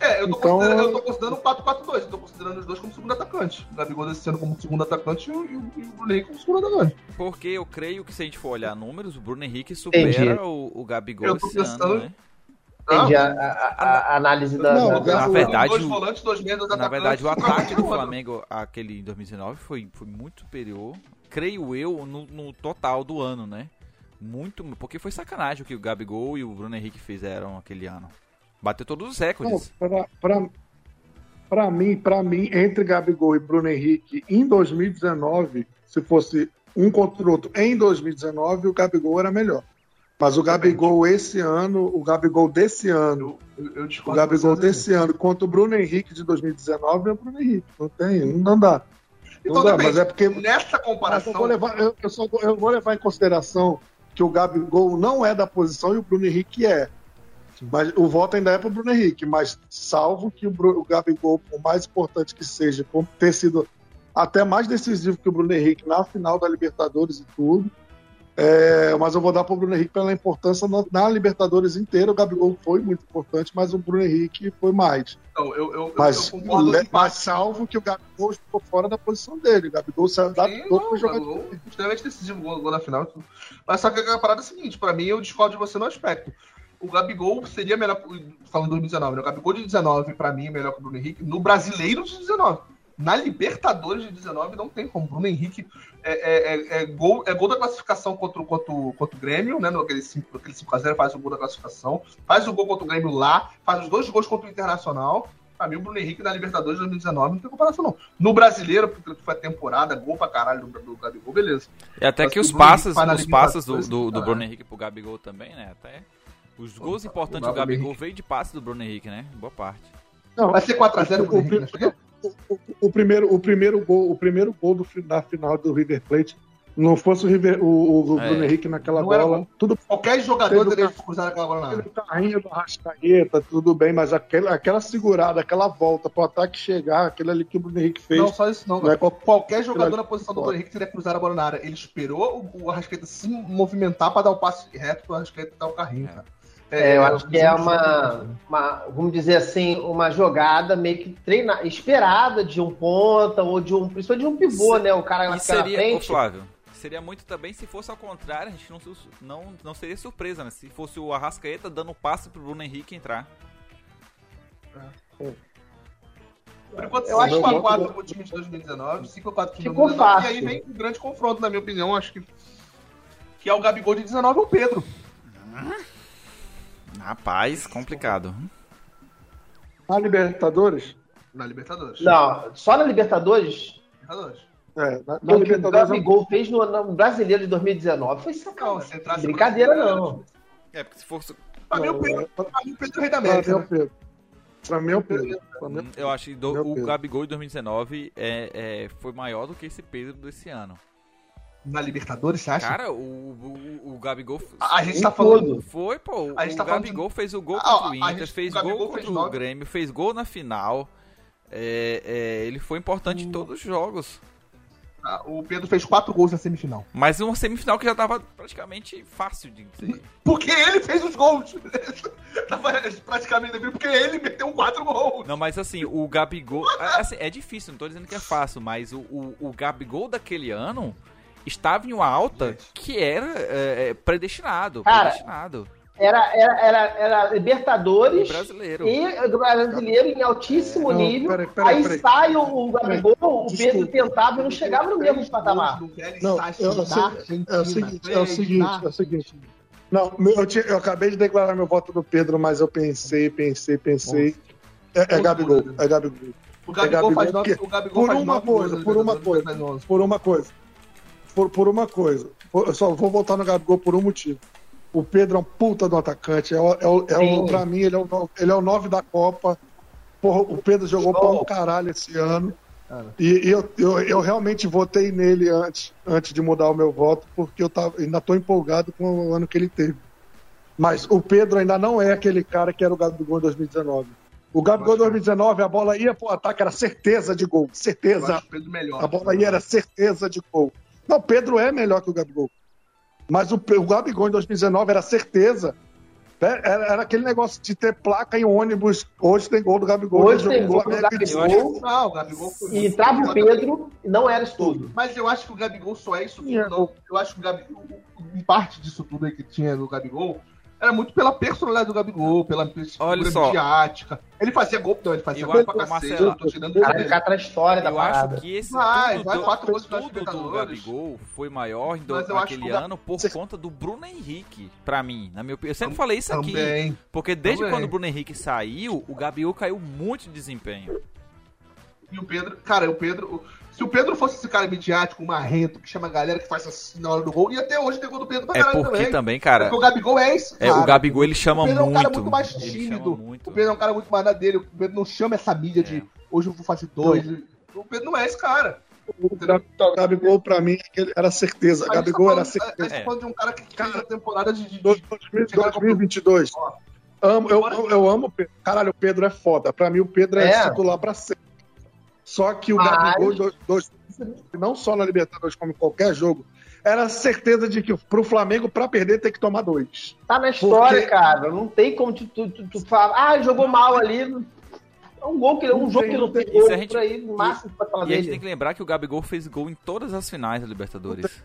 Speaker 5: É, eu tô,
Speaker 3: Então-
Speaker 5: considerando, eu tô considerando o 4-4-2. Eu tô considerando os dois como segundo atacante. O Gabigol desse ano como segundo atacante e o, e o- Bruno Henrique como segundo atacante.
Speaker 2: Porque eu creio que se a gente for olhar números, o Bruno Henrique supera o, o Gabigol
Speaker 5: Eu tô
Speaker 2: esse ano,
Speaker 5: pensando-
Speaker 2: né?
Speaker 4: Entendi a, a- a- análise da.
Speaker 3: Não,
Speaker 4: da-
Speaker 2: Na
Speaker 3: o-
Speaker 2: verdade,
Speaker 5: dois
Speaker 2: o-
Speaker 5: volantes, dois
Speaker 2: Na verdade, o ataque do. Flamengo, aquele em 2019, foi, foi muito superior, creio eu, no, no total do ano, né? Muito, porque foi sacanagem o que o Gabigol e o Bruno Henrique fizeram aquele ano. Bateu todos os recordes.
Speaker 3: pra mim, pra mim, entre Gabigol e Bruno Henrique, em 2019, se fosse um contra o outro em 2019, o Gabigol era melhor. Mas o Gabigol esse ano, o Gabigol desse ano,
Speaker 5: Eu, eu
Speaker 3: o Gabigol desse ano contra o Bruno Henrique de 2019 é o Bruno Henrique. Não tem, não dá. Não
Speaker 5: Então,
Speaker 3: dá, mas é porque
Speaker 5: Nessa
Speaker 3: Mas eu,
Speaker 5: comparação,
Speaker 3: vou levar, eu, eu só eu vou levar em consideração que o Gabigol não é da posição e o Bruno Henrique é. Mas o voto ainda é para o Bruno Henrique, mas salvo que o, Bru- o Gabigol, por mais importante que seja, por ter sido até mais decisivo que o Bruno Henrique na final da Libertadores e tudo. é, mas eu vou dar para o Bruno Henrique pela importância na, na Libertadores inteira. O Gabigol foi muito importante, mas o Bruno Henrique foi mais.
Speaker 5: então, eu, eu,
Speaker 3: Mas,
Speaker 5: eu concordo
Speaker 3: mas salvo que o Gabigol ficou fora da posição dele. O Gabigol se
Speaker 5: Sim,
Speaker 3: adaptou
Speaker 5: não,
Speaker 3: para jogar
Speaker 5: gol extremamente decisivo, gol, gol na final. Mas só que a parada é a seguinte, pra mim, eu discordo de você no aspecto. O Gabigol seria melhor, falando em 2019, né? O Gabigol de 19, pra mim, é melhor que o Bruno Henrique, no Brasileiro de 19. Na Libertadores de 19 não tem como. Bruno Henrique é, é- é- é gol, é gol da classificação contra, o- contra, contra o Grêmio, né? No aquele 5, aquele 5x0, faz o gol da classificação, faz o gol contra o Grêmio lá, faz os dois gols contra o Internacional. Pra mim, o Bruno Henrique na Libertadores de 2019 não tem comparação, não. No brasileiro, porque foi a temporada, gol pra caralho do, do Gabigol, beleza.
Speaker 2: E até
Speaker 5: Mas
Speaker 2: que os passes,
Speaker 5: na
Speaker 2: os passes do, do, do. Bruno Henrique pro Gabigol também, né? Até os gols importantes do Gabigol veio de passes do Bruno Henrique, né? Boa parte.
Speaker 3: Não,
Speaker 5: Vai ser 4x0
Speaker 3: o,
Speaker 5: Bruno
Speaker 3: o,
Speaker 5: Henrique, né?
Speaker 3: pri- o- o- o primeiro, o primeiro gol, o primeiro gol do, da final do River Plate não fosse o, River, o, o
Speaker 2: É.
Speaker 3: Bruno Henrique naquela
Speaker 5: Não
Speaker 3: bola, tudo
Speaker 5: Qualquer jogador
Speaker 3: Teve
Speaker 5: teria cruzado aquela bola na área.
Speaker 3: aquele carrinho do Rascaeta, tudo bem, mas aquela, aquela segurada, aquela volta pro ataque chegar, aquele ali que o Bruno Henrique fez,
Speaker 5: Não, só isso não.
Speaker 3: não é
Speaker 5: Qualquer jogador na posição do Bruno Henrique teria cruzado a bola na área. Ele esperou o, o Arrascaeta se movimentar pra dar o passe reto pro Arrascaeta dar o carrinho, cara.
Speaker 4: É, eu acho que é uma, uma, vamos dizer assim, uma jogada meio que treina, esperada de um ponta ou de um, principalmente de um pivô,
Speaker 2: Se-
Speaker 4: né? O cara
Speaker 2: E
Speaker 4: lá na
Speaker 2: seria, ô
Speaker 4: frente.
Speaker 2: Flávio, seria muito também se fosse ao contrário, a gente não, não, não seria surpresa, né? Se fosse o Arrascaeta dando passe pro Bruno Henrique entrar.
Speaker 5: Por enquanto,
Speaker 4: Eu acho
Speaker 5: 5x4
Speaker 3: que-
Speaker 5: pro time de 2019, 5x4 pro time de
Speaker 4: Ficou
Speaker 5: 2019. E aí vem um grande confronto, na minha opinião, acho que. Que é o Gabigol de 19 ou o Pedro.
Speaker 2: Rapaz, complicado.
Speaker 3: Na Libertadores?
Speaker 5: Na Libertadores.
Speaker 4: Não, só na Libertadores,
Speaker 5: Libertadores.
Speaker 3: É, na, na
Speaker 4: o que o
Speaker 3: é um-
Speaker 4: Gabigol fez no, no Brasileiro de 2019 foi
Speaker 5: Não,
Speaker 4: sacanagem.
Speaker 5: entrasse
Speaker 4: Brincadeira não.
Speaker 2: É, porque se fosse.
Speaker 5: Pra mim, o
Speaker 3: Não,
Speaker 5: Pedro,
Speaker 3: é-
Speaker 5: pra mim, o Pedro é o rei da
Speaker 3: Pra mim é
Speaker 5: América.
Speaker 3: o
Speaker 5: né?
Speaker 3: Pedro. Pra mim é o Pedro. Pra mim é o
Speaker 2: Eu acho que do- o
Speaker 3: Pedro.
Speaker 2: Gabigol de 2019 é, é, foi maior do que esse Pedro desse ano.
Speaker 5: Na Libertadores, você acha?
Speaker 2: Cara, o, o, o Gabigol.
Speaker 5: a, a gente tá falando.
Speaker 2: Foi, pô.
Speaker 5: A gente
Speaker 2: O
Speaker 5: tá falando
Speaker 2: Gabigol fez o gol
Speaker 5: Ah,
Speaker 2: contra o Inter,
Speaker 5: gente-
Speaker 2: fez
Speaker 5: o
Speaker 2: gol contra o. Grêmio, fez gol na final. É, é, ele foi importante
Speaker 5: Hum.
Speaker 2: em todos os jogos.
Speaker 5: Ah, O Pedro fez 4 gols na semifinal.
Speaker 2: Mas uma semifinal que já tava praticamente fácil de.
Speaker 5: Porque ele fez os gols. Tava praticamente porque ele meteu 4 gols.
Speaker 2: Não, mas assim, o Gabigol. é- Assim, é difícil, não tô dizendo que é fácil, mas o, o, o Gabigol daquele ano estava em uma alta que era é, é, predestinado.
Speaker 4: Cara,
Speaker 2: predestinado.
Speaker 4: Era, era, era, era Libertadores
Speaker 2: Brasileiro.
Speaker 4: e brasileiro em altíssimo
Speaker 3: Não,
Speaker 4: nível.
Speaker 3: peraí, peraí,
Speaker 4: aí
Speaker 3: peraí.
Speaker 4: sai o, o Gabigol, o Pedro tentava e não chegava no mesmo patamar.
Speaker 3: Não, é, o segui- é o seguinte, é o seguinte, é o seguinte. Não, meu- eu, tinha- eu acabei de declarar meu voto do Pedro, mas eu pensei, pensei, pensei. É, é Gabigol, é Gabigol.
Speaker 5: O Gabigol
Speaker 3: É
Speaker 5: faz
Speaker 3: Gabigol,
Speaker 5: 9
Speaker 3: porque
Speaker 5: o Gabigol
Speaker 3: por
Speaker 5: faz
Speaker 3: uma
Speaker 5: nove
Speaker 3: coisa, por uma coisa.
Speaker 5: faz 11.
Speaker 3: Por uma coisa. Por, por uma coisa. Por- eu só vou voltar no Gabigol por um motivo. O Pedro é um puta do atacante. É, o- é, o- é o, pra mim, ele é, o, ele é o 9 da Copa. Porra, o Pedro jogou
Speaker 4: Show.
Speaker 3: pra um caralho esse ano.
Speaker 5: Cara.
Speaker 3: E, e eu, eu, eu realmente votei nele antes, antes de mudar o meu voto, porque eu tava, ainda tô empolgado com o ano que ele teve. Mas o Pedro ainda não é aquele cara que era o Gabigol em 2019. O Gabigol em 2019, a bola ia pro ataque, era certeza de gol. Certeza. A bola aí era certeza de gol. Não, o Pedro é melhor que o Gabigol. Mas o, o Gabigol em 2019 era certeza. né? Era, era aquele negócio de ter placa em ônibus. Hoje tem gol do Gabigol.
Speaker 4: Hoje tem gol do
Speaker 3: e
Speaker 4: Gabigol.
Speaker 5: Não, o Gabigol foi
Speaker 4: E entrava o Pedro e não era isso tudo.
Speaker 5: Mas eu acho que o Gabigol só é isso tudo, não. Eu acho que o Gabigol, em parte disso tudo aí que tinha no Gabigol, era muito pela personalidade do Gabigol, pela
Speaker 2: Olha
Speaker 5: figura
Speaker 2: só.
Speaker 5: midiática. Ele fazia gol, não, ele fazia
Speaker 2: Eu
Speaker 5: gol pra cacete,
Speaker 2: Marcelo,
Speaker 5: eu tô tirando
Speaker 4: O cara ficar atrás da história da
Speaker 2: Eu
Speaker 4: parada.
Speaker 2: acho que esse
Speaker 5: Vai,
Speaker 2: tudo,
Speaker 5: vai,
Speaker 2: do,
Speaker 5: quatro gols
Speaker 2: tudo do. Gabigol foi maior em do, naquele ano por conta do Bruno Henrique, pra mim. Na minha opinião. Eu sempre falei isso aqui.
Speaker 5: Também.
Speaker 2: Porque desde
Speaker 5: Também.
Speaker 2: quando o Bruno Henrique saiu, o Gabigol caiu muito de desempenho.
Speaker 5: E o Pedro, cara, o Pedro. Se o Pedro fosse esse cara midiático, marrento, que chama a galera que faz assim na hora do gol, e até hoje tem gol do Pedro pra
Speaker 2: É
Speaker 5: caralho
Speaker 2: porque
Speaker 5: também.
Speaker 2: também, cara,
Speaker 5: Porque o Gabigol é esse.
Speaker 2: é,
Speaker 5: cara.
Speaker 2: o Gabigol ele chama
Speaker 5: O Pedro é um
Speaker 2: muito.
Speaker 5: cara muito mais tímido.
Speaker 2: muito.
Speaker 5: O Pedro é um cara muito mais na dele. O Pedro não chama essa mídia de hoje eu vou fazer dois. O Pedro não é esse cara.
Speaker 3: O Gab- o Gabigol, pra mim, era certeza.
Speaker 5: A gente
Speaker 3: Gabigol
Speaker 5: tá
Speaker 3: era
Speaker 5: falando- A gente
Speaker 3: certeza.
Speaker 5: tá falando de um cara que fez a temporada de. de-
Speaker 3: 2022. Amo, eu, eu, eu amo o Pedro. Caralho, o Pedro é foda. Pra mim, o Pedro é,
Speaker 4: É.
Speaker 3: titular pra sempre. Só que o
Speaker 4: Mas-
Speaker 3: Gabigol, dois, dois- não só na Libertadores, como em qualquer jogo, era certeza de que pro Flamengo, pra perder, tem que tomar dois.
Speaker 4: Tá na história,
Speaker 3: Porque-
Speaker 4: cara. Não tem como tu, tu, tu, tu falar, ah, jogou mal ali. É um gol que um
Speaker 3: Não
Speaker 4: jogo
Speaker 3: tem,
Speaker 4: que não tem gol
Speaker 2: gente-
Speaker 4: aí, no máximo pra falar
Speaker 2: E a gente
Speaker 4: dele.
Speaker 2: tem que lembrar que o Gabigol fez gol em todas as finais da Libertadores.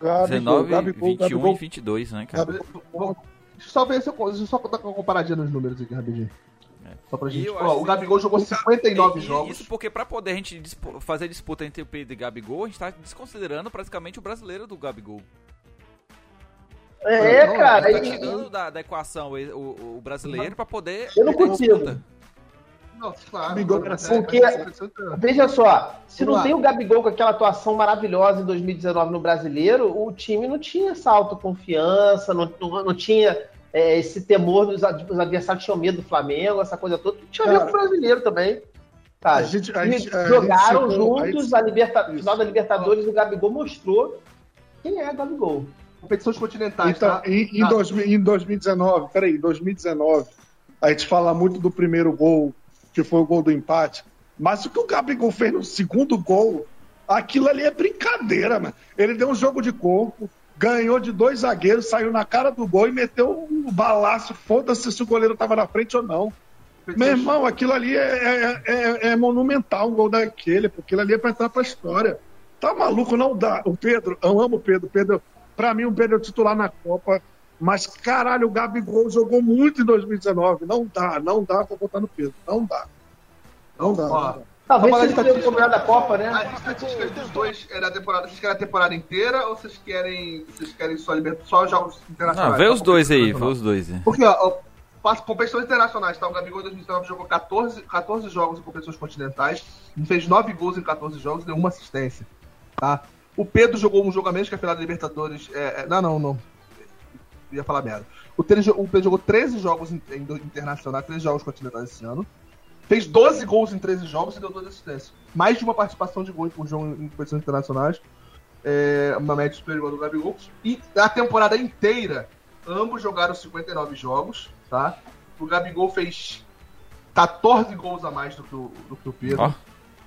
Speaker 3: Gabigol,
Speaker 2: 19,
Speaker 3: Gabigol,
Speaker 2: 21
Speaker 3: Gabigol,
Speaker 2: e 22, né, cara?
Speaker 3: Gabigol.
Speaker 5: Deixa eu só ver se eu, deixa eu só dar uma comparadinha nos números aqui rapidinho.
Speaker 2: É.
Speaker 5: Só pra
Speaker 2: E
Speaker 5: gente. Ó,
Speaker 2: acho
Speaker 5: o
Speaker 2: que-
Speaker 5: Gabigol jogou 59
Speaker 2: E- e
Speaker 5: jogos.
Speaker 2: Isso porque pra poder a gente dispu- fazer disputa entre o Pedro e Gabigol, a gente tá desconsiderando praticamente o brasileiro do Gabigol.
Speaker 4: É,
Speaker 5: Não,
Speaker 4: cara.
Speaker 2: Tá
Speaker 4: e-
Speaker 2: tirando da, da equação o, o- o brasileiro pra poder.
Speaker 4: Eu não consigo.
Speaker 5: Não, claro.
Speaker 3: Gabigol era
Speaker 5: É,
Speaker 4: porque-
Speaker 5: é-
Speaker 4: Veja só, se não tem o Gabigol com aquela atuação maravilhosa em 2019 no Brasileiro, o time não tinha essa autoconfiança, não, não, não tinha é, esse temor dos ad- os adversários tinham medo do Flamengo, essa coisa toda. Tinha medo do brasileiro também. Cara,
Speaker 3: a gente- a gente- a
Speaker 4: jogaram
Speaker 3: gente
Speaker 4: juntos a liberta... final da Libertadores, o Gabigol mostrou quem é Gabigol.
Speaker 5: Competições continentais,
Speaker 3: Então,
Speaker 5: tá?
Speaker 3: em, em,
Speaker 5: Tá.
Speaker 3: dois em 2019, peraí, em 2019, a gente fala muito do primeiro gol, que foi o gol do empate, mas o que o Gabigol fez no segundo gol, aquilo ali é brincadeira, mano. Ele deu um jogo de corpo, ganhou de dois zagueiros, saiu na cara do gol e meteu um balaço, foda-se se o goleiro tava na frente ou não. Meu irmão, aquilo ali é, é- é- é monumental, um gol daquele, porque aquilo ali é pra entrar pra história. Tá maluco? Não dá. O Pedro, eu amo o Pedro. Pedro, pra mim, o Pedro é o titular na Copa. Mas, caralho, o Gabigol jogou muito em 2019. Não dá, não dá pra botar no Pedro. Não dá. Não dá. Não dá.
Speaker 4: Talvez
Speaker 5: Vamos
Speaker 4: seja
Speaker 5: falar de
Speaker 4: o da Copa, né?
Speaker 5: As estatísticas dos dois é da temporada. Vocês querem a temporada inteira ou vocês querem, vocês querem só, só jogos internacionais?
Speaker 2: Não, vê os dois aí, vê os dois aí.
Speaker 5: Porque, ó, passa competições internacionais, tá? O Gabigol em 2019 jogou 14, 14 jogos em competições continentais, fez 9 gols em 14 jogos e deu uma assistência, tá? O Pedro jogou um jogo a menos que a final da Libertadores. É, é, não, não, não. Ia falar merda. O, Pedro, o Pedro jogou 13 jogos em, em, internacionais, 13 jogos continentais esse ano. Fez 12 gols em 13 jogos e deu 2 assistências. Mais de uma participação de gol por jogo em competições internacionais. É, uma média superior do Gabigol. E a temporada inteira, ambos jogaram 59 jogos, tá? O Gabigol fez 14 gols a mais do que o, do que o Pedro.
Speaker 2: Ó.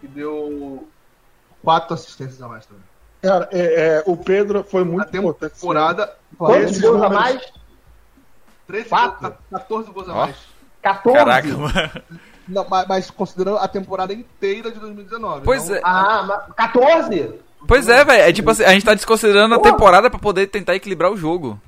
Speaker 5: E deu 4 assistências a mais também.
Speaker 3: Cara, é, é, o Pedro foi muito
Speaker 5: a
Speaker 3: importante.
Speaker 5: temporada.
Speaker 4: Quantos gols a mais?
Speaker 5: 13
Speaker 4: Quatro?
Speaker 5: gols, 14 gols a mais.
Speaker 4: 14?
Speaker 2: Caraca, mano.
Speaker 5: Não, mas, mas considerando a temporada inteira de 2019.
Speaker 2: Pois
Speaker 5: não-
Speaker 2: é.
Speaker 4: Ah, mas 14?
Speaker 2: Pois é, velho. É tipo assim, a gente tá desconsiderando a temporada pra poder tentar equilibrar o jogo.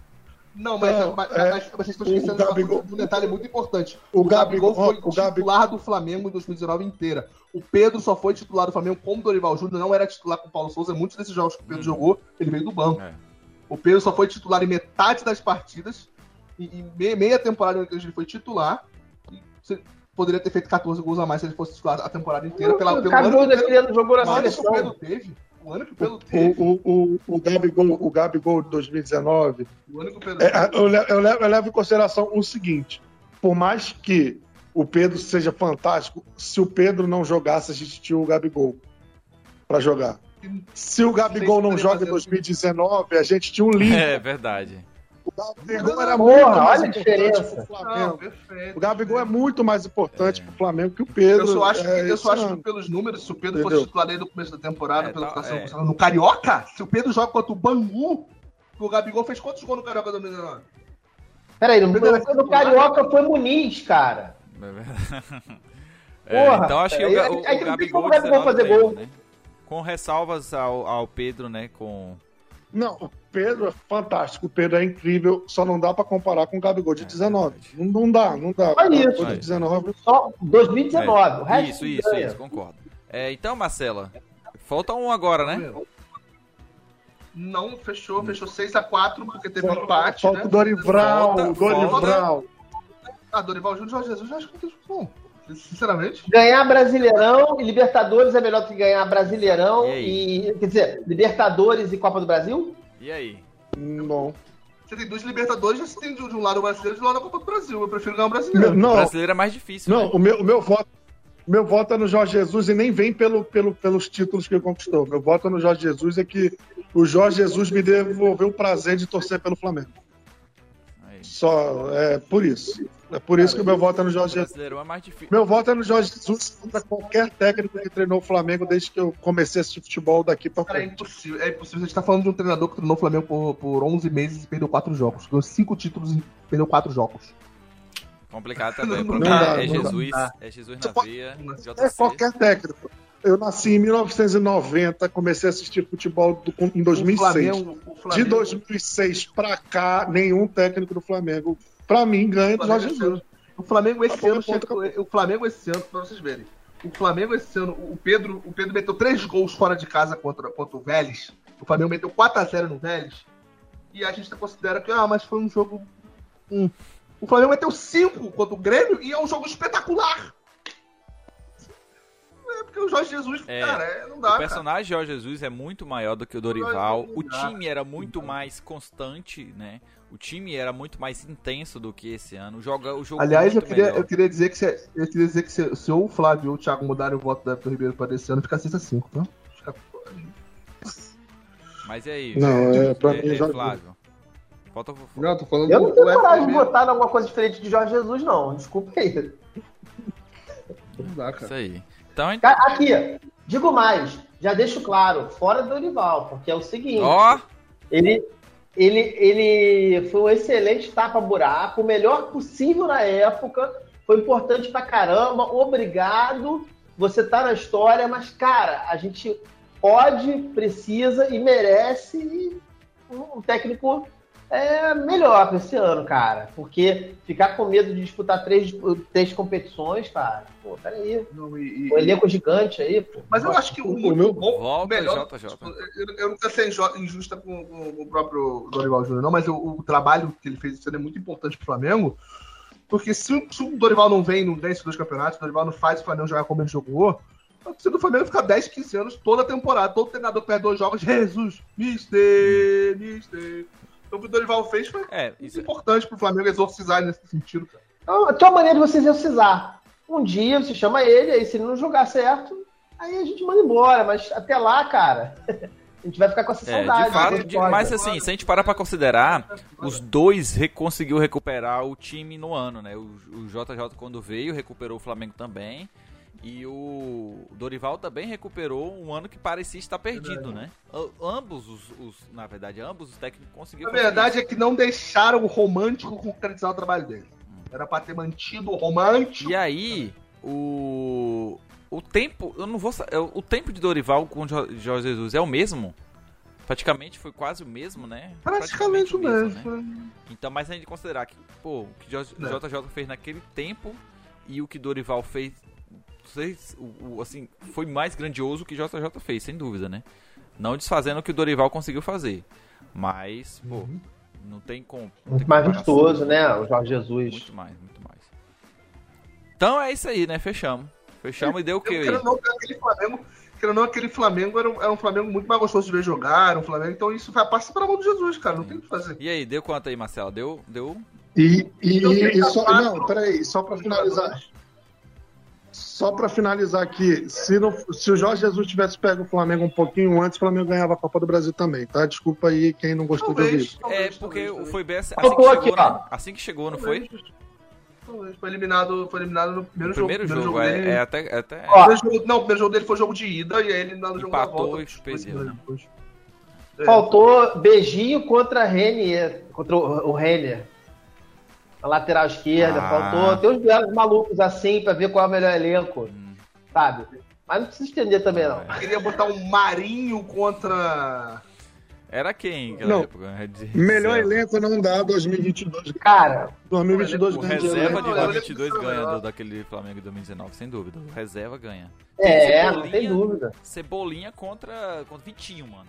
Speaker 5: Não, mas,
Speaker 3: Não,
Speaker 5: mas-
Speaker 3: é,
Speaker 5: mas vocês estão esquecendo
Speaker 3: Gabigol-
Speaker 5: de um detalhe muito importante.
Speaker 3: O
Speaker 5: O Gabigol,
Speaker 3: Gabigol-
Speaker 5: foi
Speaker 3: o Gabi-
Speaker 5: titular do Flamengo em 2019 inteira. O Pedro só foi titular do Flamengo como Dorival Júnior, não era titular com o Paulo Souza. Muitos desses jogos que o Pedro jogou, ele veio do banco.
Speaker 2: É.
Speaker 5: O Pedro só foi titular em metade das partidas. E, e me- meia temporada que ele foi titular. E poderia ter feito 14 gols a mais se ele fosse titular a temporada inteira. Pela,
Speaker 4: o
Speaker 5: pelo ano
Speaker 4: Cadu
Speaker 5: que o Pedro-
Speaker 4: daquele ano jogou na
Speaker 5: o ano que o
Speaker 4: seleção.
Speaker 5: Pedro teve. O ano que o Pedro teve.
Speaker 3: O, o, o, o, Gabigol, o Gabigol de 2019,
Speaker 5: O ano que o Pedro
Speaker 3: é, eu, le- eu levo, eu levo em consideração o seguinte: por mais que o Pedro seja fantástico, se o Pedro não jogasse, a gente tinha o Gabigol para jogar. Se o Gabigol não joga em
Speaker 5: fazer
Speaker 3: 2019, a gente tinha um livro.
Speaker 2: É verdade.
Speaker 3: O Gabigol era
Speaker 4: Porra,
Speaker 3: muito mais
Speaker 4: olha a
Speaker 3: importante
Speaker 4: diferença.
Speaker 3: pro
Speaker 5: Não,
Speaker 3: Flamengo.
Speaker 5: perfeito.
Speaker 3: O Gabigol é muito mais importante pro Flamengo que o Pedro.
Speaker 5: Eu só acho, que,
Speaker 3: é,
Speaker 5: eu só acho que pelos números, se o Pedro
Speaker 3: Entendeu?
Speaker 5: fosse titular desde o começo da temporada,
Speaker 2: É,
Speaker 5: pelo
Speaker 2: tá,
Speaker 5: que tá
Speaker 2: é.
Speaker 5: no Carioca, se o Pedro joga contra o Bangu, o Gabigol fez quantos gols no Carioca 2019?
Speaker 4: Peraí, no,
Speaker 5: Pedro
Speaker 4: no, no Carioca foi Muniz, cara.
Speaker 2: É verdade. É,
Speaker 4: Porra,
Speaker 2: então acho que o,
Speaker 4: aí- aí
Speaker 2: o,
Speaker 4: que
Speaker 2: o
Speaker 4: não
Speaker 2: Gabigol
Speaker 4: como o Gabigol
Speaker 2: 19
Speaker 4: fazer gol.
Speaker 2: né? Com ressalvas ao, ao Pedro, né? Com.
Speaker 3: Não, o Pedro é fantástico. O Pedro é incrível. Só não dá pra comparar com o Gabigol de 19. Não, não dá, não dá.
Speaker 4: Olha
Speaker 3: O
Speaker 4: isso.
Speaker 3: De 19.
Speaker 4: Só 2019. o
Speaker 2: É,
Speaker 4: resto
Speaker 2: isso, isso,
Speaker 4: ganha.
Speaker 2: isso, concordo. É, então, Marcela, falta um agora, né?
Speaker 5: Não, fechou, fechou 6x4, porque teve um empate,
Speaker 3: Falta
Speaker 5: né?
Speaker 3: o Dorival,
Speaker 2: Falta-
Speaker 3: o Dorival.
Speaker 5: Ah, Dorival Júnior e Jorge Jesus, eu acho que discussão. Sinceramente.
Speaker 4: Ganhar Brasileirão e Libertadores é melhor do que ganhar Brasileirão
Speaker 2: E
Speaker 4: e, Quer dizer, Libertadores e Copa do Brasil?
Speaker 2: E aí?
Speaker 3: Não.
Speaker 5: Você tem dois Libertadores, você tem de um lado o brasileiro e de um lado a Copa do Brasil. Eu prefiro ganhar o brasileiro.
Speaker 2: O
Speaker 3: Não,
Speaker 2: brasileiro é mais difícil.
Speaker 3: não
Speaker 2: né?
Speaker 3: o, meu, o meu voto. Meu voto é no Jorge Jesus e nem vem pelo, pelo, pelos títulos que ele conquistou. Meu voto é no Jorge Jesus é que o Jorge Jesus me devolveu o prazer de torcer pelo Flamengo. Só é por isso. É por isso que o meu voto é no Jorge Jesus.
Speaker 2: é.
Speaker 3: Meu voto é no Jorge Jesus contra qualquer técnico que treinou o Flamengo desde que eu comecei a assistir futebol daqui pra
Speaker 5: Cara, é impossível. É impossível. A gente tá falando de um treinador que treinou o Flamengo por, por 11 meses e perdeu 4 jogos. Ganhou 5 títulos e perdeu 4 jogos.
Speaker 2: Complicado também.
Speaker 5: Não
Speaker 3: dá,
Speaker 2: é
Speaker 3: não
Speaker 2: Jesus.
Speaker 5: dá.
Speaker 2: É Jesus
Speaker 3: Você
Speaker 2: na
Speaker 3: pode-
Speaker 2: veia.
Speaker 3: É qualquer técnico. Eu nasci em 1990, comecei a assistir futebol do- em 2006.
Speaker 5: O Flamengo, o
Speaker 3: De
Speaker 5: Flamengo,
Speaker 3: 2006 pra cá, nenhum técnico do Flamengo, pra mim, ganha do Jorge Jesus.
Speaker 5: o Flamengo esse ano o Flamengo esse ano, pra vocês verem. O Flamengo esse ano, o Pedro, o Pedro meteu 3 gols fora de casa contra, contra o Vélez. O Flamengo meteu 4x0 no Vélez. E a gente considera que, ah, mas foi um jogo. hum. O Flamengo meteu 5 contra o Grêmio e é um jogo espetacular. É porque o Jorge Jesus,
Speaker 2: É,
Speaker 5: cara, é, não dá.
Speaker 2: O
Speaker 5: cara.
Speaker 2: personagem Jorge Jesus é muito maior do que o Dorival.
Speaker 5: Não
Speaker 2: O
Speaker 5: dá.
Speaker 2: time era muito mais constante, né? O time era muito mais intenso do que esse ano. O jogo, o jogo
Speaker 5: Aliás, eu queria,
Speaker 2: melhor.
Speaker 5: eu queria dizer que se, eu queria dizer que se, se ou o Flávio ou o Thiago mudarem o voto do Everton Ribeiro para esse ano, fica 6x5, tá? Fica-
Speaker 2: Mas e aí?
Speaker 3: Não, é, pra
Speaker 2: É,
Speaker 3: mim,
Speaker 2: é,
Speaker 3: Jorge
Speaker 2: Flávio. Falta o
Speaker 5: Não, tô falando
Speaker 4: Eu não tenho coragem de em alguma coisa diferente de Jorge Jesus, não. Desculpa aí.
Speaker 5: Não dá, cara.
Speaker 2: isso aí. Então,
Speaker 4: Cara, Aqui, digo mais, já deixo claro, fora do Dorival, porque é o seguinte.
Speaker 2: ó,
Speaker 4: Ele, ele, ele foi um excelente tapa-buraco, o melhor possível na época, foi importante pra caramba, obrigado, você tá na história, mas, cara, a gente pode, precisa e merece um técnico é melhor pra esse ano, cara. Porque ficar com medo de disputar três, três competições, cara. Pô, peraí.
Speaker 5: Não, e, e-
Speaker 4: Um elenco gigante aí, pô.
Speaker 5: Mas eu acho que o,
Speaker 3: O meu-
Speaker 5: bom,
Speaker 2: Volta,
Speaker 5: melhor,
Speaker 2: JJ.
Speaker 5: tipo, eu, eu não quero ser inju- injusta com, com o próprio Dorival Júnior, não, mas o, o trabalho que ele fez esse ano é muito importante pro Flamengo. Porque se, o- se o Dorival não vem, não vence dois campeonatos, o Dorival não faz o Flamengo jogar como ele jogou, a torcida do Flamengo fica 10, 15 anos toda temporada. Todo treinador perde dois jogos, Jesus, Mister, Mister. Então o que o Dorival fez foi
Speaker 2: É, isso,
Speaker 5: importante pro Flamengo exorcizar nesse sentido, cara.
Speaker 4: Então, tem uma maneira de você exercizar. Um dia você chama ele, aí se ele não jogar certo, aí a gente manda embora. Mas até lá, cara, a gente vai ficar com essa
Speaker 2: é,
Speaker 4: saudade.
Speaker 2: de fato,
Speaker 4: né?
Speaker 2: de- mas assim, se a gente parar pra considerar, os dois re- conseguiu recuperar o time no ano, né? O, o JJ quando veio recuperou o Flamengo também. E o Dorival também recuperou um ano que parecia estar perdido, né? A- Ambos os, os- na verdade, ambos os técnicos conseguiram.
Speaker 5: A verdade é que não deixaram o romântico concretizar o trabalho dele. Era pra ter mantido o romântico.
Speaker 2: E aí, o o tempo, eu não vou, o tempo de Dorival com Jorge Jesus é o mesmo? Praticamente foi quase o mesmo, né?
Speaker 5: Praticamente o
Speaker 2: né?
Speaker 5: mesmo.
Speaker 2: Então, mas se a gente considerar que, pô, o que J-
Speaker 5: É.
Speaker 2: JJ fez naquele tempo e o que Dorival fez, fez, o, o- assim, foi mais grandioso que JJ fez, sem dúvida, né? Não desfazendo o que o Dorival conseguiu fazer. Mas, pô,
Speaker 5: Uhum.
Speaker 2: não tem como. não
Speaker 4: Muito
Speaker 2: tem
Speaker 4: mais
Speaker 2: comparação.
Speaker 4: virtuoso, né? O Jorge Jesus.
Speaker 2: Muito mais, muito mais. Então é isso aí, né? Fechamos. Fechamos e deu o
Speaker 5: ou não, aquele Flamengo, não, aquele Flamengo era um, era um Flamengo muito mais gostoso de ver jogar, um Flamengo, então isso vai passar para a mão de Jesus, cara, não tem o que fazer.
Speaker 2: E aí, deu quanto aí, Marcelo? Deu, deu
Speaker 3: E, e,
Speaker 5: Eu
Speaker 3: e
Speaker 5: tenho
Speaker 3: só, não, peraí, só para finalizar. Só para finalizar aqui, se, não, se o Jorge Jesus tivesse pego o Flamengo um pouquinho antes, o Flamengo ganhava a Copa do Brasil também, tá? Desculpa aí quem não gostou de ouvir.
Speaker 5: Talvez,
Speaker 3: isso.
Speaker 5: talvez,
Speaker 2: É, porque
Speaker 5: talvez,
Speaker 2: foi bem assim,
Speaker 4: Faltou
Speaker 2: assim que
Speaker 4: aqui,
Speaker 2: chegou,
Speaker 4: ó.
Speaker 2: né? Assim que chegou, não foi?
Speaker 5: Foi eliminado, foi eliminado no primeiro
Speaker 2: No primeiro
Speaker 5: jogo.
Speaker 2: jogo,
Speaker 5: dele.
Speaker 2: é, é até, é até
Speaker 4: Ó,
Speaker 5: Primeiro jogo- não, o primeiro jogo dele foi jogo de ida e aí ele no jogo da
Speaker 2: Empatou
Speaker 5: volta.
Speaker 2: e perdeu, né?
Speaker 4: Faltou beijinho contra Renier, contra o, o Renner. Na lateral esquerda,
Speaker 2: Ah.
Speaker 4: faltou. Tem uns duelos malucos assim pra ver qual é o melhor elenco,
Speaker 2: Hum.
Speaker 4: sabe? Mas não precisa estender também, não.
Speaker 2: É.
Speaker 5: Queria botar um Marinho contra.
Speaker 2: Era quem naquela
Speaker 3: Não.
Speaker 2: época? É de-
Speaker 3: Melhor
Speaker 2: reserva.
Speaker 3: elenco não dá 2022.
Speaker 4: Cara,
Speaker 3: 2022
Speaker 2: O
Speaker 3: ganha
Speaker 2: reserva de
Speaker 5: Não,
Speaker 2: 2022
Speaker 5: eu lembro
Speaker 2: ganha do- daquele Flamengo de 2019, sem dúvida. O reserva ganha.
Speaker 4: é, não
Speaker 2: Cebolinha.
Speaker 4: tem dúvida.
Speaker 2: Cebolinha contra, contra Vitinho, mano.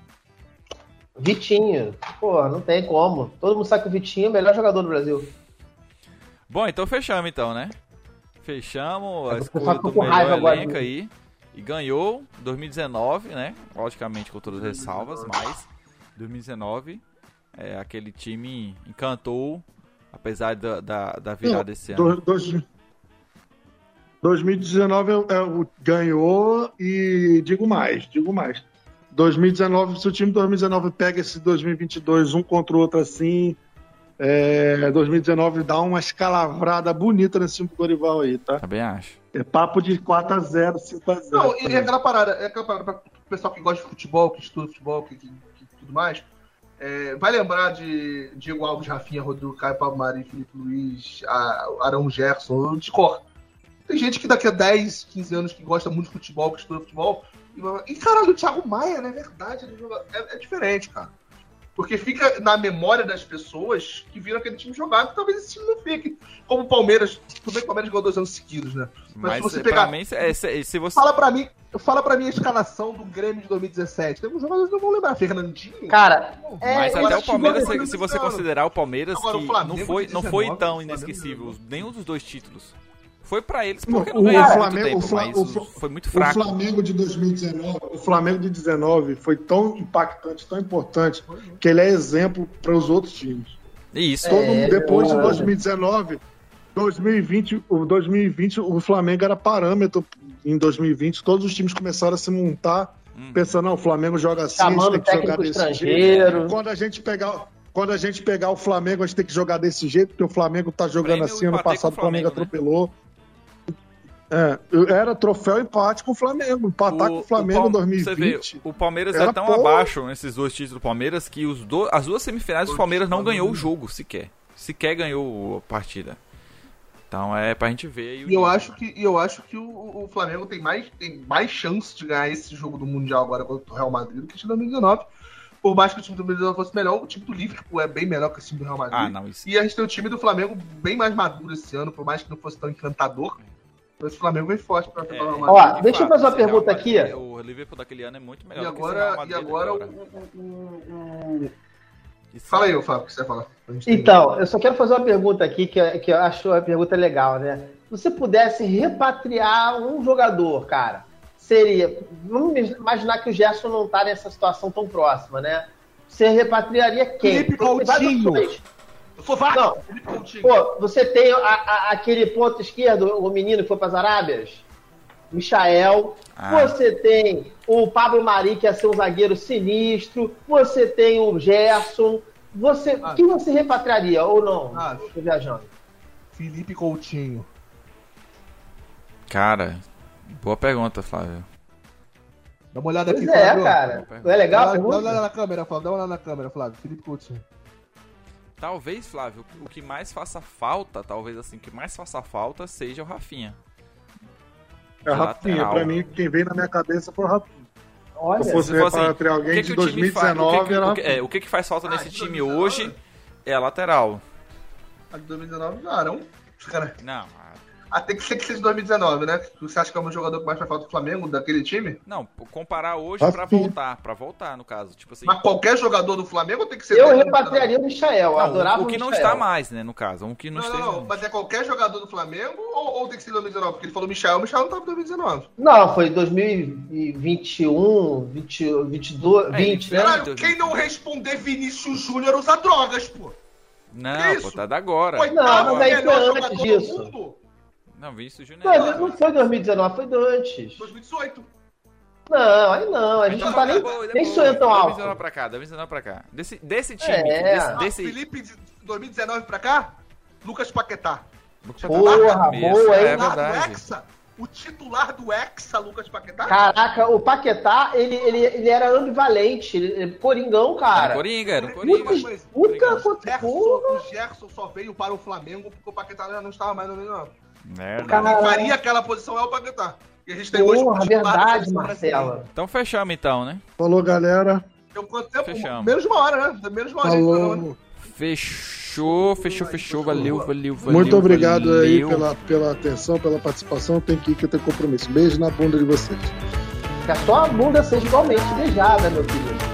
Speaker 4: Vitinho, pô, não tem como. Todo mundo sabe que o Vitinho é o melhor jogador do Brasil.
Speaker 2: Bom, então fechamos então, né? Fechamos a
Speaker 4: Eu
Speaker 2: escolha
Speaker 4: só
Speaker 2: do melhor
Speaker 4: agora
Speaker 2: elenco
Speaker 4: do-
Speaker 2: aí. E ganhou 2019, né? Logicamente com todas as ressalvas, mas 2019 é, aquele time encantou, apesar da, da, da virada desse ano.
Speaker 3: Do- dois- 2019 é, o- ganhou e digo mais, digo mais. 2019, se o time de 2019 pega esse 2022 um contra o outro assim, é, 2019 dá uma escalavrada bonita nesse time do Dorival aí, tá?
Speaker 2: Também acho.
Speaker 3: É papo de 4x0, 5x0.
Speaker 5: Não, e é aquela parada, é aquela parada para o pessoal que gosta de futebol, que estuda futebol, que, que, que tudo mais. é, vai lembrar de Diego Alves, Rafinha, Rodrigo Caio, Pablo Mari, Felipe Luiz, a- Arão Gerson, eu discordo. Tem gente que daqui a 10, 15 anos que gosta muito de futebol, que estuda futebol, e, vai- e caralho, o Thiago Maia, não é verdade, é, é diferente, cara. Porque fica na memória das pessoas que viram aquele time jogar, que talvez esse time não fique. Como o Palmeiras, tudo bem que o Palmeiras ganhou dois anos seguidos, né? Mas,
Speaker 2: Mas,
Speaker 5: se você
Speaker 2: pra
Speaker 5: pegar.
Speaker 2: mim, é, se, se você.
Speaker 5: Fala pra mim, fala pra mim a escalação do Grêmio de 2017. Tem alguns jogadores que não vão lembrar. Fernandinho.
Speaker 4: Cara, é,
Speaker 2: Mas até o Palmeiras, se, se você considerar o Palmeiras,
Speaker 5: Agora, o
Speaker 2: não foi, não foi
Speaker 5: 19,
Speaker 2: tão inesquecível nenhum dos dois títulos. Foi pra eles porque
Speaker 3: Não,
Speaker 2: não
Speaker 3: o Flamengo-
Speaker 2: tempo,
Speaker 3: o o
Speaker 2: foi muito
Speaker 3: O
Speaker 2: fraco.
Speaker 3: Flamengo de 2019, o Flamengo de 19 foi tão impactante, tão importante, que ele é exemplo para os outros times.
Speaker 2: Isso.
Speaker 3: Todo mundo, depois de
Speaker 4: verdade.
Speaker 3: 2019, 2020, o 2020 o Flamengo era parâmetro em 2020, todos os times começaram a se montar
Speaker 2: Uhum.
Speaker 3: pensando, não, o Flamengo joga assim, a gente tem que jogar
Speaker 4: estrangeiro.
Speaker 3: jeito. Quando a gente pegar quando a gente pegar o Flamengo, a gente tem que jogar desse jeito, porque o Flamengo tá jogando
Speaker 2: Prêmio
Speaker 3: assim, ano passado o
Speaker 2: o
Speaker 3: Flamengo,
Speaker 2: Flamengo,
Speaker 3: atropelou. É, era troféu empate com o Flamengo. Empatar com o Flamengo em
Speaker 2: Palme- você vê,
Speaker 3: 2020.
Speaker 2: o Palmeiras é tão
Speaker 3: pouco.
Speaker 2: abaixo nesses dois títulos do Palmeiras que os do, as duas semifinais o Palmeiras não ganhou o jogo sequer. Sequer ganhou a partida. Então é pra gente ver. o
Speaker 5: E eu acho que, eu acho que o, o Flamengo tem mais, tem mais chance de ganhar esse jogo do Mundial agora contra o Real Madrid do que de 2019. por mais que o time do Brasileirão fosse melhor, o time do Liverpool é bem melhor que o time do Real Madrid.
Speaker 2: Ah, não, isso.
Speaker 5: E a gente tem o time do Flamengo bem mais maduro esse ano, por mais que não fosse tão encantador. Mas o Flamengo vem forte pra Real Madrid.
Speaker 4: Ó,
Speaker 2: De
Speaker 4: deixa eu
Speaker 2: fato,
Speaker 4: fazer uma
Speaker 2: Real
Speaker 4: pergunta
Speaker 2: Madrid-
Speaker 4: aqui.
Speaker 2: O Liverpool daquele ano é muito melhor
Speaker 5: E
Speaker 2: do que esse Real
Speaker 5: agora, e agora o,
Speaker 2: agora.
Speaker 5: o- o-
Speaker 2: Isso
Speaker 5: Fala aí,
Speaker 2: é-
Speaker 5: Fábio, o que você vai falar? A gente tem-
Speaker 4: Então, eu só quero fazer uma pergunta aqui que, que eu acho uma pergunta legal, né? Se você pudesse repatriar um jogador, cara, seria. Vamos imaginar que o Gerson não tá nessa situação tão próxima, né? Você repatriaria quem?
Speaker 5: Felipe Coutinho. Eu sou vago,
Speaker 4: Não.
Speaker 5: Felipe Coutinho.
Speaker 4: Pô, você tem a- a- aquele ponto esquerdo, o menino que foi para as Arábias, Michael.
Speaker 2: Ah.
Speaker 4: Você tem o Pablo Mari, que ia ser um zagueiro sinistro. Você tem o Gerson. Você,
Speaker 5: Ah.
Speaker 4: Quem você repatriaria ou não?
Speaker 5: Ah.
Speaker 4: Tô viajando.
Speaker 5: Felipe Coutinho.
Speaker 2: Cara, boa pergunta, Flávio.
Speaker 5: Dá uma olhada
Speaker 4: Pois
Speaker 5: aqui,
Speaker 4: é,
Speaker 5: Flávio.
Speaker 4: cara. Não é legal
Speaker 5: Dá, dá uma olhada na câmera, Flávio. Dá uma olhada na câmera, Flávio. Felipe Coutinho.
Speaker 2: Talvez, Flávio, o que mais faça falta, talvez assim, o que mais faça falta seja o Rafinha.
Speaker 3: É Rafinha,
Speaker 2: lateral.
Speaker 3: pra mim, quem veio na minha cabeça foi o Rafinha.
Speaker 4: Olha,
Speaker 3: Se fosse
Speaker 2: assim, o
Speaker 3: alguém
Speaker 2: que
Speaker 3: de
Speaker 2: que o faz-
Speaker 3: 2019,
Speaker 2: o que que-
Speaker 3: era
Speaker 2: o que- é, o que que faz falta
Speaker 5: Ah,
Speaker 2: nesse
Speaker 5: de
Speaker 2: time
Speaker 5: 2019?
Speaker 2: hoje é a lateral.
Speaker 5: A de 2019 já era um. Cara,
Speaker 2: Não,
Speaker 5: tem que ser que seja de 2019, né? Você acha que é o jogador que mais faz falta do Flamengo, daquele time?
Speaker 2: não, comparar hoje pra
Speaker 3: Rafinha.
Speaker 2: voltar, pra voltar no caso, tipo assim.
Speaker 5: Mas qualquer jogador do Flamengo tem que ser.
Speaker 4: eu repatriaria o Michael. Eu
Speaker 2: Não,
Speaker 4: adorava
Speaker 2: o que não
Speaker 4: Michael.
Speaker 2: está mais, né, no caso, um que não,
Speaker 5: Não, não,
Speaker 2: esteja.
Speaker 5: não, mas é qualquer jogador do Flamengo ou, ou tem que ser 2019? Porque ele falou Michel, o Michel não tava em 2019.
Speaker 4: Não, foi 2021, 20, 22,
Speaker 2: É,
Speaker 4: 20, né?
Speaker 5: Caralho, quem não responder Vinícius Júnior usa drogas, pô.
Speaker 2: Não, pô, tá da agora.
Speaker 5: Coitado,
Speaker 4: Não, mas aí
Speaker 5: o melhor
Speaker 4: foi antes
Speaker 5: jogador do
Speaker 4: disso.
Speaker 5: mundo.
Speaker 2: Não, Vinícius Júnior.
Speaker 4: Não,
Speaker 2: é-
Speaker 4: não foi 2019, foi antes.
Speaker 5: 2018.
Speaker 4: Não, aí não, a gente
Speaker 2: Então,
Speaker 4: não tá nem,
Speaker 2: depois-
Speaker 4: nem sonhando tão alto.
Speaker 2: 2019 pra cá, 2019 pra cá. Desse, desse time,
Speaker 4: É.
Speaker 2: desse,
Speaker 5: Ah,
Speaker 2: desse,
Speaker 5: Felipe, de 2019 pra cá, Lucas Paquetá.
Speaker 4: Porra,
Speaker 2: Mesmo,
Speaker 4: boa,
Speaker 2: é
Speaker 4: hein?
Speaker 5: Do
Speaker 2: verdade.
Speaker 5: Hexa. O titular do Hexa, Lucas Paquetá.
Speaker 4: Caraca, o Paquetá, ele, ele, ele era ambivalente, ele, coringão,
Speaker 2: Era
Speaker 4: cara.
Speaker 2: Coringa, era um Coringa.
Speaker 4: Puta, puta,
Speaker 5: O
Speaker 4: puta,
Speaker 5: Gerson,
Speaker 4: porra.
Speaker 5: o Gerson só veio para o Flamengo porque o Paquetá já não estava mais no meio, não.
Speaker 2: Merda.
Speaker 4: Cara,
Speaker 5: Quem faria aquela posição é o Paquetá. E a gente tem hoje
Speaker 4: Porra,
Speaker 5: o da
Speaker 4: verdade. Marcela.
Speaker 2: Então fechamos então, né?
Speaker 3: Falou, galera.
Speaker 5: Deu quanto tempo?
Speaker 2: Fechamos.
Speaker 5: Menos de uma hora, né? Menos de uma hora. a gente falou, né?
Speaker 3: Falou.
Speaker 2: Fechou, fechou, fechou. Valeu, valeu, valeu.
Speaker 3: Muito obrigado aí
Speaker 2: valeu.
Speaker 3: pela, pela atenção, pela participação. Tem que ir que eu tenho compromisso. Beijo na bunda de vocês.
Speaker 4: Que a sua bunda seja igualmente beijada, meu querido.